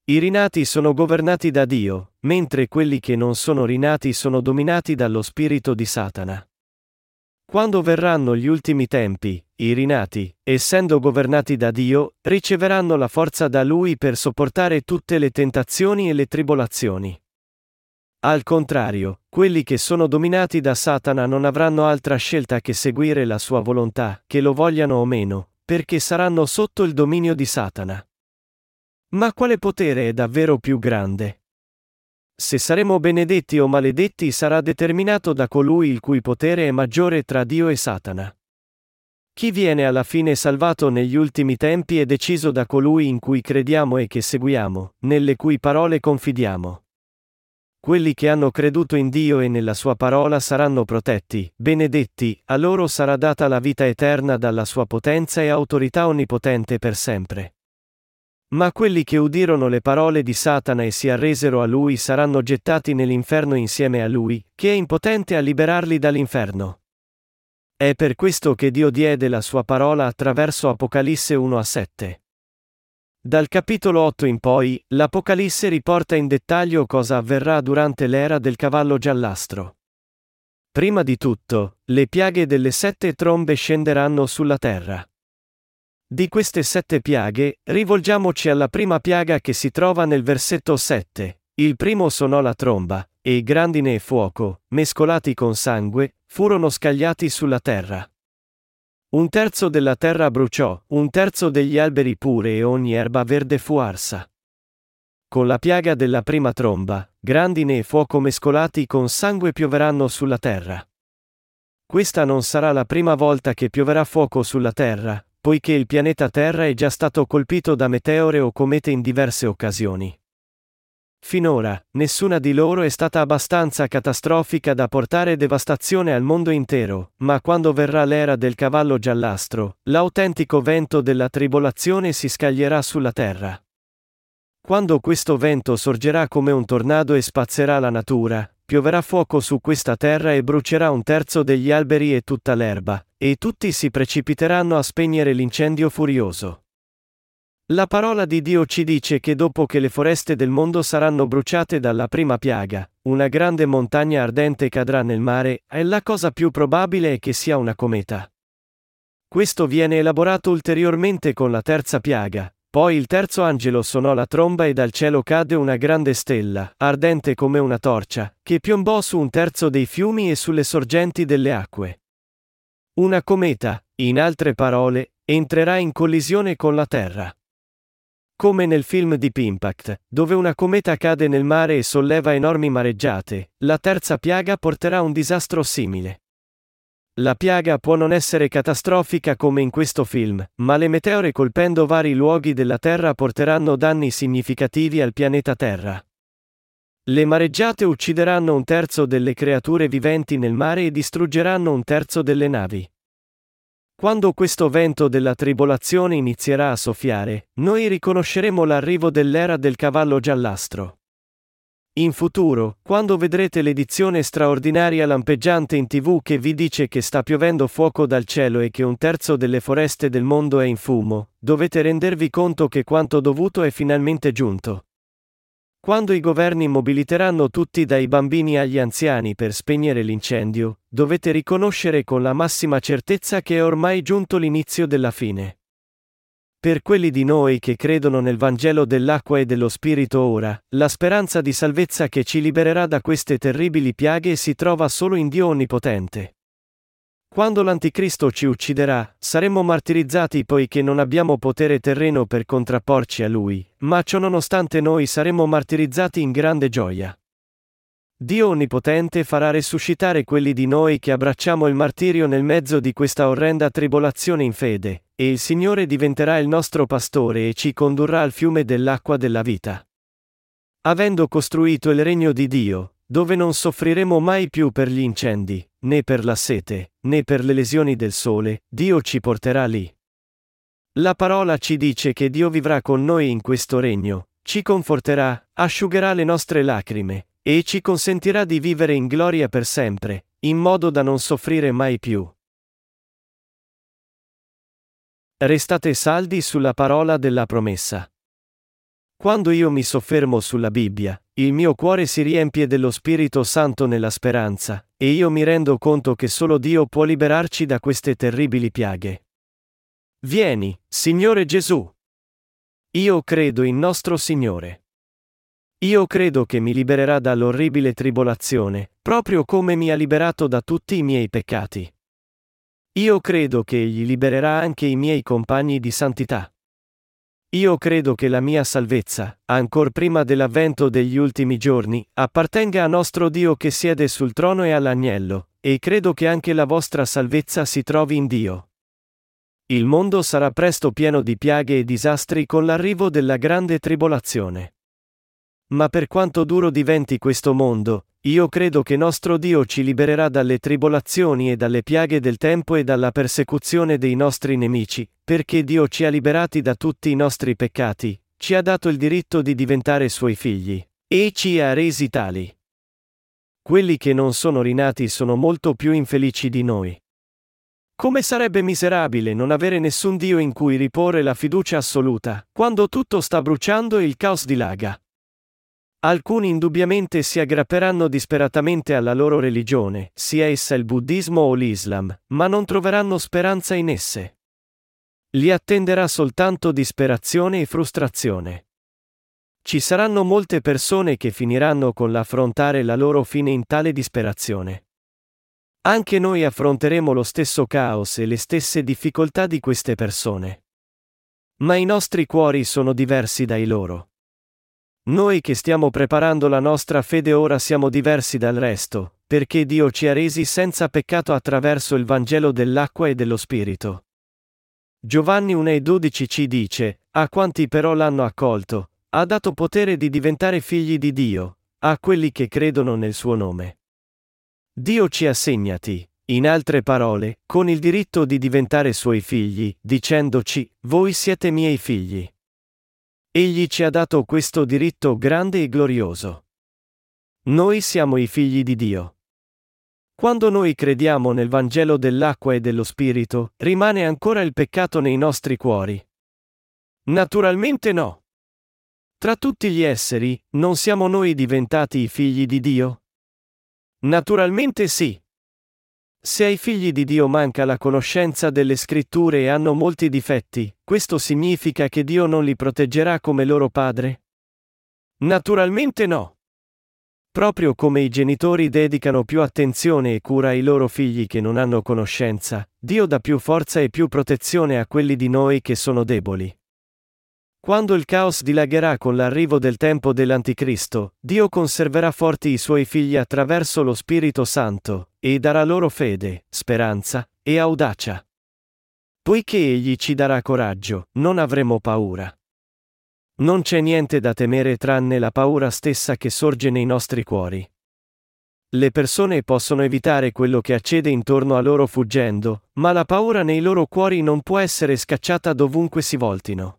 I rinati sono governati da Dio, mentre quelli che non sono rinati sono dominati dallo spirito di Satana. Quando verranno gli ultimi tempi, i rinati, essendo governati da Dio, riceveranno la forza da Lui per sopportare tutte le tentazioni e le tribolazioni. Al contrario, quelli che sono dominati da Satana non avranno altra scelta che seguire la sua volontà, che lo vogliano o meno, perché saranno sotto il dominio di Satana. Ma quale potere è davvero più grande? Se saremo benedetti o maledetti sarà determinato da colui il cui potere è maggiore tra Dio e Satana. Chi viene alla fine salvato negli ultimi tempi è deciso da colui in cui crediamo e che seguiamo, nelle cui parole confidiamo. Quelli che hanno creduto in Dio e nella sua parola saranno protetti, benedetti, a loro sarà data la vita eterna dalla sua potenza e autorità onnipotente per sempre. Ma quelli che udirono le parole di Satana e si arresero a lui saranno gettati nell'inferno insieme a lui, che è impotente a liberarli dall'inferno. È per questo che Dio diede la sua parola attraverso Apocalisse 1 a 7. Dal capitolo 8 in poi, l'Apocalisse riporta in dettaglio cosa avverrà durante l'era del cavallo giallastro. Prima di tutto, le piaghe delle sette trombe scenderanno sulla terra. Di queste sette piaghe, rivolgiamoci alla prima piaga che si trova nel versetto 7. Il primo suonò la tromba, e grandine e fuoco, mescolati con sangue, furono scagliati sulla terra. Un terzo della terra bruciò, un terzo degli alberi pure e ogni erba verde fu arsa. Con la piaga della prima tromba, grandine e fuoco mescolati con sangue pioveranno sulla terra. Questa non sarà la prima volta che pioverà fuoco sulla terra, poiché il pianeta Terra è già stato colpito da meteore o comete in diverse occasioni. Finora, nessuna di loro è stata abbastanza catastrofica da portare devastazione al mondo intero, ma quando verrà l'era del cavallo giallastro, l'autentico vento della tribolazione si scaglierà sulla terra. Quando questo vento sorgerà come un tornado e spazzerà la natura, pioverà fuoco su questa terra e brucerà un terzo degli alberi e tutta l'erba, e tutti si precipiteranno a spegnere l'incendio furioso. La parola di Dio ci dice che dopo che le foreste del mondo saranno bruciate dalla prima piaga, una grande montagna ardente cadrà nel mare, e la cosa più probabile è che sia una cometa. Questo viene elaborato ulteriormente con la terza piaga, poi il terzo angelo suonò la tromba e dal cielo cadde una grande stella, ardente come una torcia, che piombò su un terzo dei fiumi e sulle sorgenti delle acque. Una cometa, in altre parole, entrerà in collisione con la Terra. Come nel film di Pimpact, dove una cometa cade nel mare e solleva enormi mareggiate, la terza piaga porterà un disastro simile. La piaga può non essere catastrofica come in questo film, ma le meteore colpendo vari luoghi della Terra porteranno danni significativi al pianeta Terra. Le mareggiate uccideranno un terzo delle creature viventi nel mare e distruggeranno un terzo delle navi. Quando questo vento della tribolazione inizierà a soffiare, noi riconosceremo l'arrivo dell'era del cavallo giallastro. In futuro, quando vedrete l'edizione straordinaria lampeggiante in tv che vi dice che sta piovendo fuoco dal cielo e che un terzo delle foreste del mondo è in fumo, dovete rendervi conto che quanto dovuto è finalmente giunto. Quando i governi mobiliteranno tutti dai bambini agli anziani per spegnere l'incendio, dovete riconoscere con la massima certezza che è ormai giunto l'inizio della fine. Per quelli di noi che credono nel Vangelo dell'acqua e dello Spirito ora, la speranza di salvezza che ci libererà da queste terribili piaghe si trova solo in Dio Onnipotente. Quando l'Anticristo ci ucciderà, saremo martirizzati poiché non abbiamo potere terreno per contrapporci a lui, ma ciò nonostante noi saremo martirizzati in grande gioia. Dio Onnipotente farà resuscitare quelli di noi che abbracciamo il martirio nel mezzo di questa orrenda tribolazione in fede, e il Signore diventerà il nostro pastore e ci condurrà al fiume dell'acqua della vita. Avendo costruito il regno di Dio, dove non soffriremo mai più per gli incendi, né per la sete, né per le lesioni del sole, Dio ci porterà lì. La parola ci dice che Dio vivrà con noi in questo regno, ci conforterà, asciugherà le nostre lacrime, e ci consentirà di vivere in gloria per sempre, in modo da non soffrire mai più. Restate saldi sulla parola della promessa. Quando io mi soffermo sulla Bibbia, il mio cuore si riempie dello Spirito Santo nella speranza, e io mi rendo conto che solo Dio può liberarci da queste terribili piaghe. Vieni, Signore Gesù. Io credo in nostro Signore. Io credo che mi libererà dall'orribile tribolazione, proprio come mi ha liberato da tutti i miei peccati. Io credo che Egli libererà anche i miei compagni di santità. Io credo che la mia salvezza, ancor prima dell'avvento degli ultimi giorni, appartenga a nostro Dio che siede sul trono e all'agnello, e credo che anche la vostra salvezza si trovi in Dio. Il mondo sarà presto pieno di piaghe e disastri con l'arrivo della grande tribolazione. Ma per quanto duro diventi questo mondo, io credo che nostro Dio ci libererà dalle tribolazioni e dalle piaghe del tempo e dalla persecuzione dei nostri nemici, perché Dio ci ha liberati da tutti i nostri peccati, ci ha dato il diritto di diventare suoi figli, e ci ha resi tali. Quelli che non sono rinati sono molto più infelici di noi. Come sarebbe miserabile non avere nessun Dio in cui riporre la fiducia assoluta, quando tutto sta bruciando e il caos dilaga. Alcuni indubbiamente si aggrapperanno disperatamente alla loro religione, sia essa il buddismo o l'Islam, ma non troveranno speranza in esse. Li attenderà soltanto disperazione e frustrazione. Ci saranno molte persone che finiranno con l'affrontare la loro fine in tale disperazione. Anche noi affronteremo lo stesso caos e le stesse difficoltà di queste persone. Ma i nostri cuori sono diversi dai loro. Noi che stiamo preparando la nostra fede ora siamo diversi dal resto, perché Dio ci ha resi senza peccato attraverso il Vangelo dell'acqua e dello Spirito. Giovanni 1,12 ci dice, a quanti però l'hanno accolto, ha dato potere di diventare figli di Dio, a quelli che credono nel suo nome. Dio ci ha segnati, in altre parole, con il diritto di diventare suoi figli, dicendoci, voi siete miei figli. Egli ci ha dato questo diritto grande e glorioso. Noi siamo i figli di Dio. Quando noi crediamo nel Vangelo dell'acqua e dello Spirito, rimane ancora il peccato nei nostri cuori? Naturalmente no. Tra tutti gli esseri, non siamo noi diventati i figli di Dio? Naturalmente sì. Se ai figli di Dio manca la conoscenza delle scritture e hanno molti difetti, questo significa che Dio non li proteggerà come loro padre? Naturalmente no. Proprio come i genitori dedicano più attenzione e cura ai loro figli che non hanno conoscenza, Dio dà più forza e più protezione a quelli di noi che sono deboli. Quando il caos dilagherà con l'arrivo del tempo dell'Anticristo, Dio conserverà forti i suoi figli attraverso lo Spirito Santo, e darà loro fede, speranza e audacia. Poiché Egli ci darà coraggio, non avremo paura. Non c'è niente da temere tranne la paura stessa che sorge nei nostri cuori. Le persone possono evitare quello che accede intorno a loro fuggendo, ma la paura nei loro cuori non può essere scacciata dovunque si voltino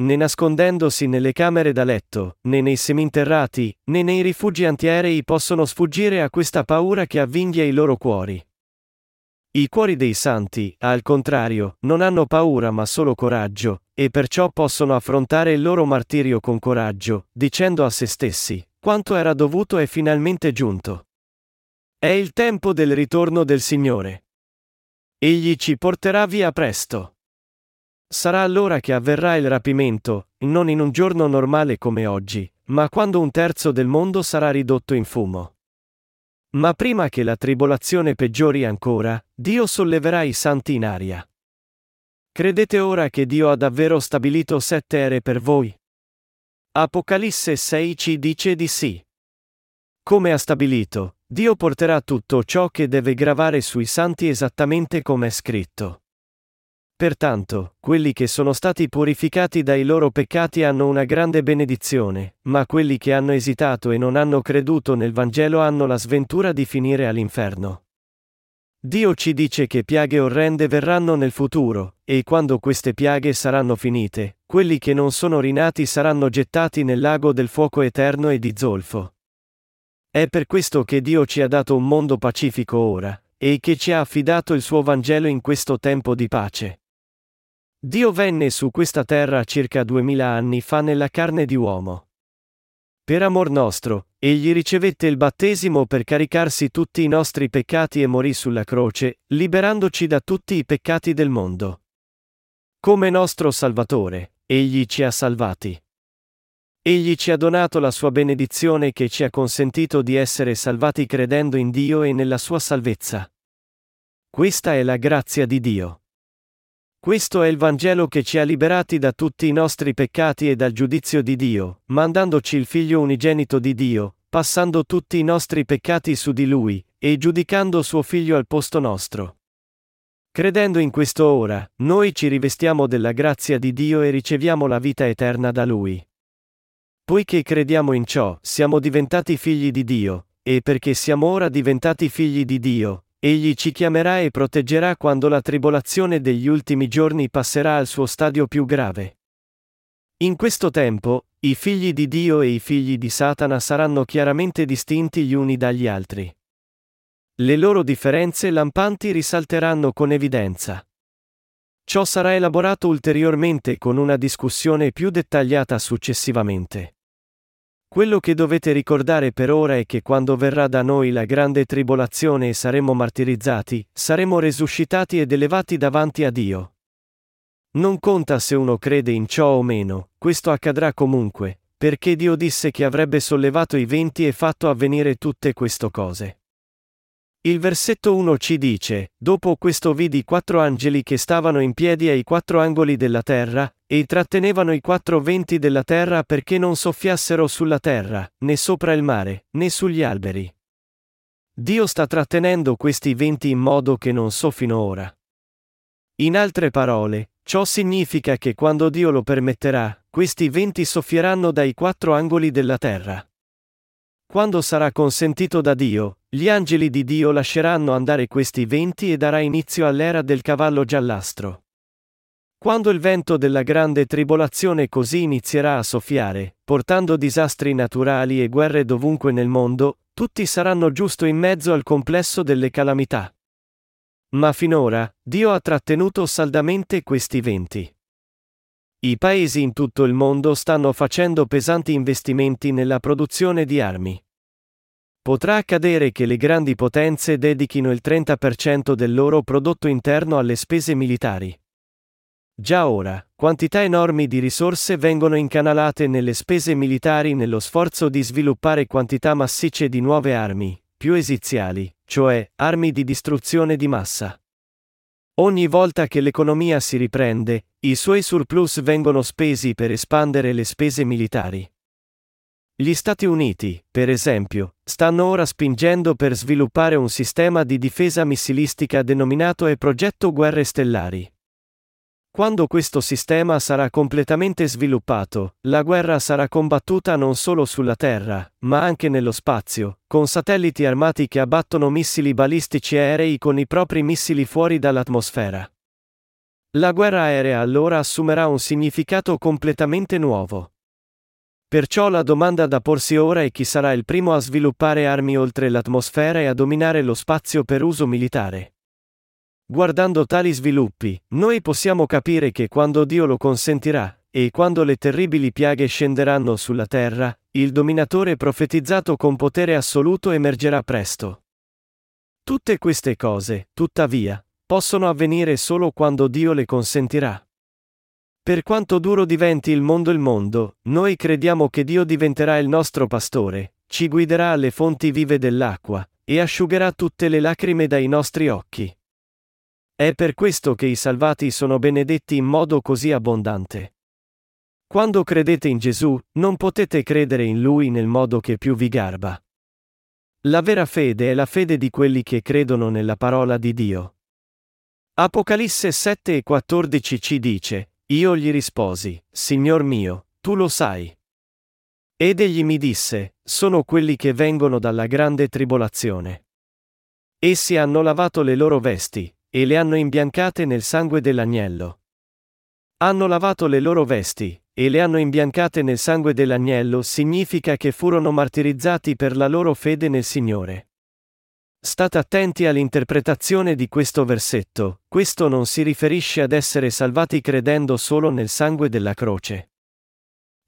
né nascondendosi nelle camere da letto, né nei seminterrati, né nei rifugi antiaerei possono sfuggire a questa paura che avvinghia i loro cuori. I cuori dei santi, al contrario, non hanno paura ma solo coraggio, e perciò possono affrontare il loro martirio con coraggio, dicendo a se stessi, quanto era dovuto è finalmente giunto. È il tempo del ritorno del Signore. Egli ci porterà via presto. Sarà allora che avverrà il rapimento, non in un giorno normale come oggi, ma quando un terzo del mondo sarà ridotto in fumo. Ma prima che la tribolazione peggiori ancora, Dio solleverà i santi in aria. Credete ora che Dio ha davvero stabilito sette ere per voi? Apocalisse 6 ci dice di sì. Come ha stabilito, Dio porterà tutto ciò che deve gravare sui santi esattamente come è scritto. Pertanto, quelli che sono stati purificati dai loro peccati hanno una grande benedizione, ma quelli che hanno esitato e non hanno creduto nel Vangelo hanno la sventura di finire all'inferno. Dio ci dice che piaghe orrende verranno nel futuro, e quando queste piaghe saranno finite, quelli che non sono rinati saranno gettati nel lago del fuoco eterno e di zolfo. È per questo che Dio ci ha dato un mondo pacifico ora, e che ci ha affidato il suo Vangelo in questo tempo di pace. Dio venne su questa terra circa duemila anni fa nella carne di uomo. Per amor nostro, egli ricevette il battesimo per caricarsi tutti i nostri peccati e morì sulla croce, liberandoci da tutti i peccati del mondo. Come nostro Salvatore, egli ci ha salvati. Egli ci ha donato la sua benedizione che ci ha consentito di essere salvati credendo in Dio e nella sua salvezza. Questa è la grazia di Dio. Questo è il Vangelo che ci ha liberati da tutti i nostri peccati e dal giudizio di Dio, mandandoci il Figlio unigenito di Dio, passando tutti i nostri peccati su di Lui, e giudicando suo Figlio al posto nostro. Credendo in questo ora, noi ci rivestiamo della grazia di Dio e riceviamo la vita eterna da Lui. Poiché crediamo in ciò, siamo diventati figli di Dio, e perché siamo ora diventati figli di Dio, egli ci chiamerà e proteggerà quando la tribolazione degli ultimi giorni passerà al suo stadio più grave. In questo tempo, i figli di Dio e i figli di Satana saranno chiaramente distinti gli uni dagli altri. Le loro differenze lampanti risalteranno con evidenza. Ciò sarà elaborato ulteriormente con una discussione più dettagliata successivamente. Quello che dovete ricordare per ora è che quando verrà da noi la grande tribolazione e saremo martirizzati, saremo resuscitati ed elevati davanti a Dio. Non conta se uno crede in ciò o meno, questo accadrà comunque, perché Dio disse che avrebbe sollevato i venti e fatto avvenire tutte queste cose. Il versetto 1 ci dice, dopo questo vidi quattro angeli che stavano in piedi ai quattro angoli della terra, e trattenevano i quattro venti della terra perché non soffiassero sulla terra, né sopra il mare, né sugli alberi. Dio sta trattenendo questi venti in modo che non soffino ora. In altre parole, ciò significa che quando Dio lo permetterà, questi venti soffieranno dai quattro angoli della terra. Quando sarà consentito da Dio, gli angeli di Dio lasceranno andare questi venti e darà inizio all'era del cavallo giallastro. Quando il vento della grande tribolazione così inizierà a soffiare, portando disastri naturali e guerre dovunque nel mondo, tutti saranno giusto in mezzo al complesso delle calamità. Ma finora, Dio ha trattenuto saldamente questi venti. I paesi in tutto il mondo stanno facendo pesanti investimenti nella produzione di armi. Potrà accadere che le grandi potenze dedichino il 30% del loro prodotto interno alle spese militari. Già ora, quantità enormi di risorse vengono incanalate nelle spese militari nello sforzo di sviluppare quantità massicce di nuove armi, più esiziali, cioè armi di distruzione di massa. Ogni volta che l'economia si riprende, i suoi surplus vengono spesi per espandere le spese militari. Gli Stati Uniti, per esempio, stanno ora spingendo per sviluppare un sistema di difesa missilistica denominato e Progetto Guerre Stellari. Quando questo sistema sarà completamente sviluppato, la guerra sarà combattuta non solo sulla Terra, ma anche nello spazio, con satelliti armati che abbattono missili balistici aerei con i propri missili fuori dall'atmosfera. La guerra aerea allora assumerà un significato completamente nuovo. Perciò la domanda da porsi ora è chi sarà il primo a sviluppare armi oltre l'atmosfera e a dominare lo spazio per uso militare. Guardando tali sviluppi, noi possiamo capire che quando Dio lo consentirà, e quando le terribili piaghe scenderanno sulla terra, il dominatore profetizzato con potere assoluto emergerà presto. Tutte queste cose, tuttavia, possono avvenire solo quando Dio le consentirà. Per quanto duro diventi il mondo il mondo, noi crediamo che Dio diventerà il nostro pastore, ci guiderà alle fonti vive dell'acqua, e asciugherà tutte le lacrime dai nostri occhi. È per questo che i salvati sono benedetti in modo così abbondante. Quando credete in Gesù, non potete credere in Lui nel modo che più vi garba. La vera fede è la fede di quelli che credono nella parola di Dio. Apocalisse 7 e 14 ci dice, Io gli risposi, Signor mio, tu lo sai. Ed egli mi disse, sono quelli che vengono dalla grande tribolazione. Essi hanno lavato le loro vesti, e le hanno imbiancate nel sangue dell'agnello. Hanno lavato le loro vesti, e le hanno imbiancate nel sangue dell'agnello significa che furono martirizzati per la loro fede nel Signore. State attenti all'interpretazione di questo versetto, questo non si riferisce ad essere salvati credendo solo nel sangue della croce.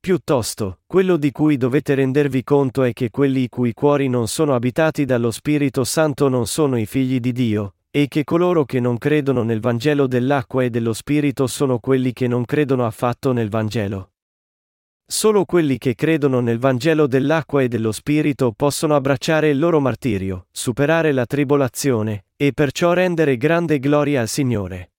Piuttosto, quello di cui dovete rendervi conto è che quelli i cui cuori non sono abitati dallo Spirito Santo non sono i figli di Dio, e che coloro che non credono nel Vangelo dell'acqua e dello Spirito sono quelli che non credono affatto nel Vangelo. Solo quelli che credono nel Vangelo dell'acqua e dello Spirito possono abbracciare il loro martirio, superare la tribolazione, e perciò rendere grande gloria al Signore.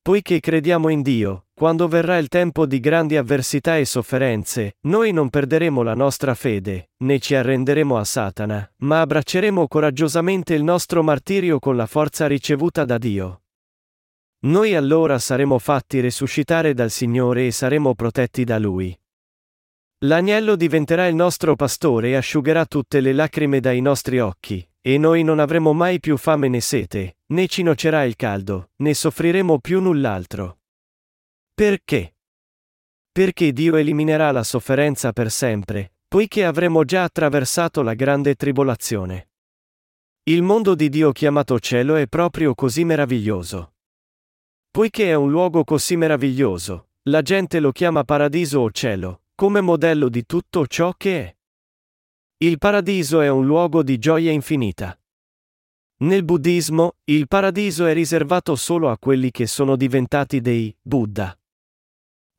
Poiché crediamo in Dio, quando verrà il tempo di grandi avversità e sofferenze, noi non perderemo la nostra fede, né ci arrenderemo a Satana, ma abbracceremo coraggiosamente il nostro martirio con la forza ricevuta da Dio. Noi allora saremo fatti risuscitare dal Signore e saremo protetti da Lui. L'agnello diventerà il nostro pastore e asciugherà tutte le lacrime dai nostri occhi, e noi non avremo mai più fame né sete, né ci nocerà il caldo, né soffriremo più null'altro. Perché? Perché Dio eliminerà la sofferenza per sempre, poiché avremo già attraversato la grande tribolazione. Il mondo di Dio chiamato cielo è proprio così meraviglioso. Poiché è un luogo così meraviglioso, la gente lo chiama paradiso o cielo, come modello di tutto ciò che è. Il paradiso è un luogo di gioia infinita. Nel buddismo, il paradiso è riservato solo a quelli che sono diventati dei Buddha.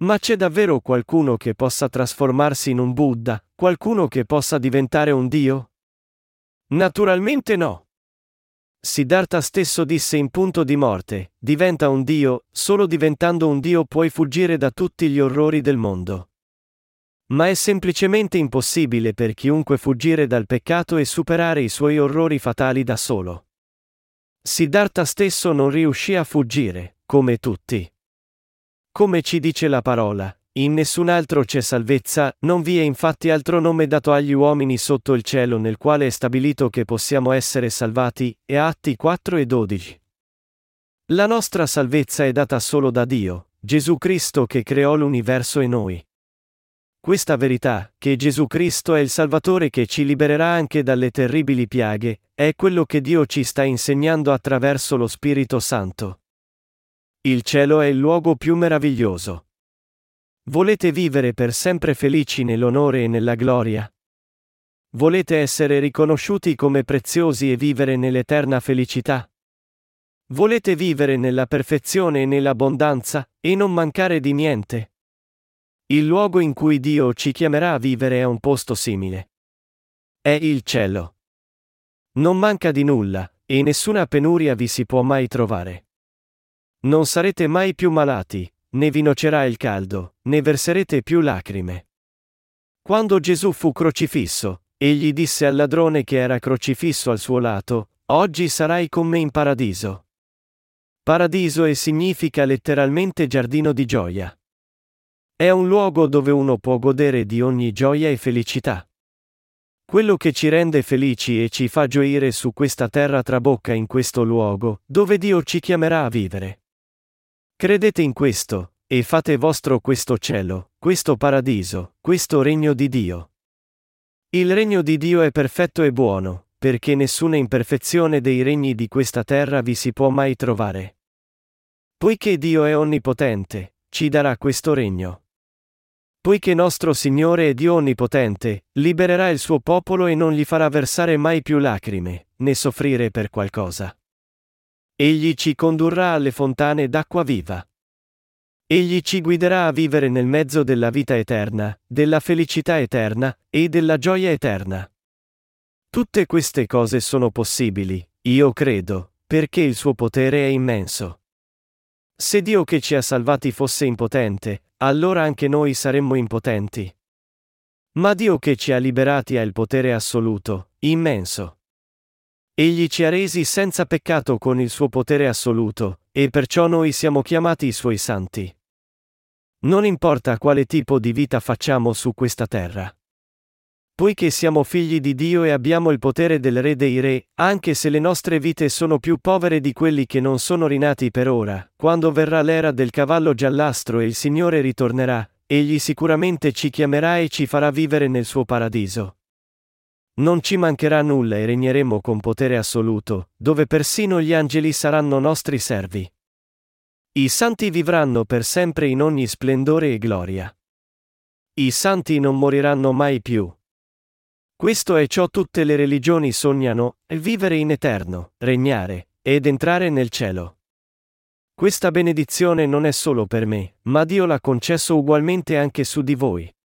Ma c'è davvero qualcuno che possa trasformarsi in un Buddha, qualcuno che possa diventare un Dio? Naturalmente no. Siddhartha stesso disse in punto di morte, diventa un Dio, solo diventando un Dio puoi fuggire da tutti gli orrori del mondo. Ma è semplicemente impossibile per chiunque fuggire dal peccato e superare i suoi orrori fatali da solo. Siddhartha stesso non riuscì a fuggire, come tutti. Come ci dice la parola, in nessun altro c'è salvezza, non vi è infatti altro nome dato agli uomini sotto il cielo nel quale è stabilito che possiamo essere salvati, e Atti 4 e 12. La nostra salvezza è data solo da Dio, Gesù Cristo che creò l'universo e noi. Questa verità, che Gesù Cristo è il Salvatore che ci libererà anche dalle terribili piaghe, è quello che Dio ci sta insegnando attraverso lo Spirito Santo. Il cielo è il luogo più meraviglioso. Volete vivere per sempre felici nell'onore e nella gloria? Volete essere riconosciuti come preziosi e vivere nell'eterna felicità? Volete vivere nella perfezione e nell'abbondanza, e non mancare di niente? Il luogo in cui Dio ci chiamerà a vivere è un posto simile. È il cielo. Non manca di nulla, e nessuna penuria vi si può mai trovare. Non sarete mai più malati, né vi nocerà il caldo, né verserete più lacrime. Quando Gesù fu crocifisso, egli disse al ladrone che era crocifisso al suo lato, Oggi sarai con me in paradiso. Paradiso e significa letteralmente giardino di gioia. È un luogo dove uno può godere di ogni gioia e felicità. Quello che ci rende felici e ci fa gioire su questa terra trabocca in questo luogo, dove Dio ci chiamerà a vivere. Credete in questo, e fate vostro questo cielo, questo paradiso, questo regno di Dio. Il regno di Dio è perfetto e buono, perché nessuna imperfezione dei regni di questa terra vi si può mai trovare. Poiché Dio è onnipotente, ci darà questo regno. Poiché nostro Signore è Dio onnipotente, libererà il suo popolo e non gli farà versare mai più lacrime, né soffrire per qualcosa. Egli ci condurrà alle fontane d'acqua viva. Egli ci guiderà a vivere nel mezzo della vita eterna, della felicità eterna e della gioia eterna. Tutte queste cose sono possibili, io credo, perché il suo potere è immenso. Se Dio che ci ha salvati fosse impotente, allora anche noi saremmo impotenti. Ma Dio che ci ha liberati ha il potere assoluto, immenso. Egli ci ha resi senza peccato con il suo potere assoluto, e perciò noi siamo chiamati i suoi santi. Non importa quale tipo di vita facciamo su questa terra. Poiché siamo figli di Dio e abbiamo il potere del Re dei Re, anche se le nostre vite sono più povere di quelli che non sono rinati per ora, quando verrà l'era del cavallo giallastro e il Signore ritornerà, egli sicuramente ci chiamerà e ci farà vivere nel suo paradiso. Non ci mancherà nulla e regneremo con potere assoluto, dove persino gli angeli saranno nostri servi. I santi vivranno per sempre in ogni splendore e gloria. I santi non moriranno mai più, questo è ciò tutte le religioni sognano, vivere in eterno, regnare, ed entrare nel cielo. Questa benedizione non è solo per me, ma Dio l'ha concesso ugualmente anche su di voi.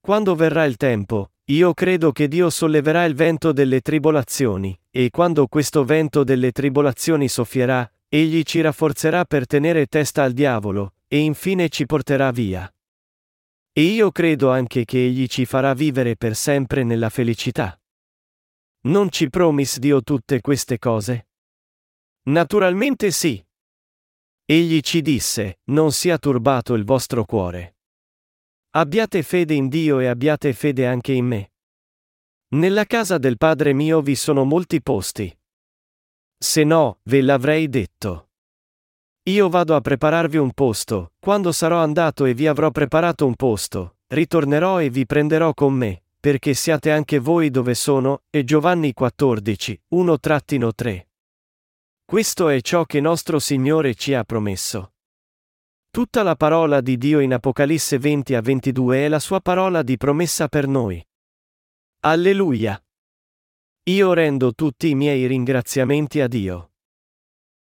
Quando verrà il tempo, io credo che Dio solleverà il vento delle tribolazioni, e quando questo vento delle tribolazioni soffierà, egli ci rafforzerà per tenere testa al diavolo, e infine ci porterà via. E io credo anche che Egli ci farà vivere per sempre nella felicità. Non ci promis Dio tutte queste cose? Naturalmente sì. Egli ci disse, non sia turbato il vostro cuore. Abbiate fede in Dio e abbiate fede anche in me. Nella casa del Padre mio vi sono molti posti. Se no, ve l'avrei detto. Io vado a prepararvi un posto, quando sarò andato e vi avrò preparato un posto, ritornerò e vi prenderò con me, perché siate anche voi dove sono, e Giovanni 14, 1-3. Questo è ciò che nostro Signore ci ha promesso. Tutta la parola di Dio in Apocalisse 20 a 22 è la sua parola di promessa per noi. Alleluia! Io rendo tutti i miei ringraziamenti a Dio.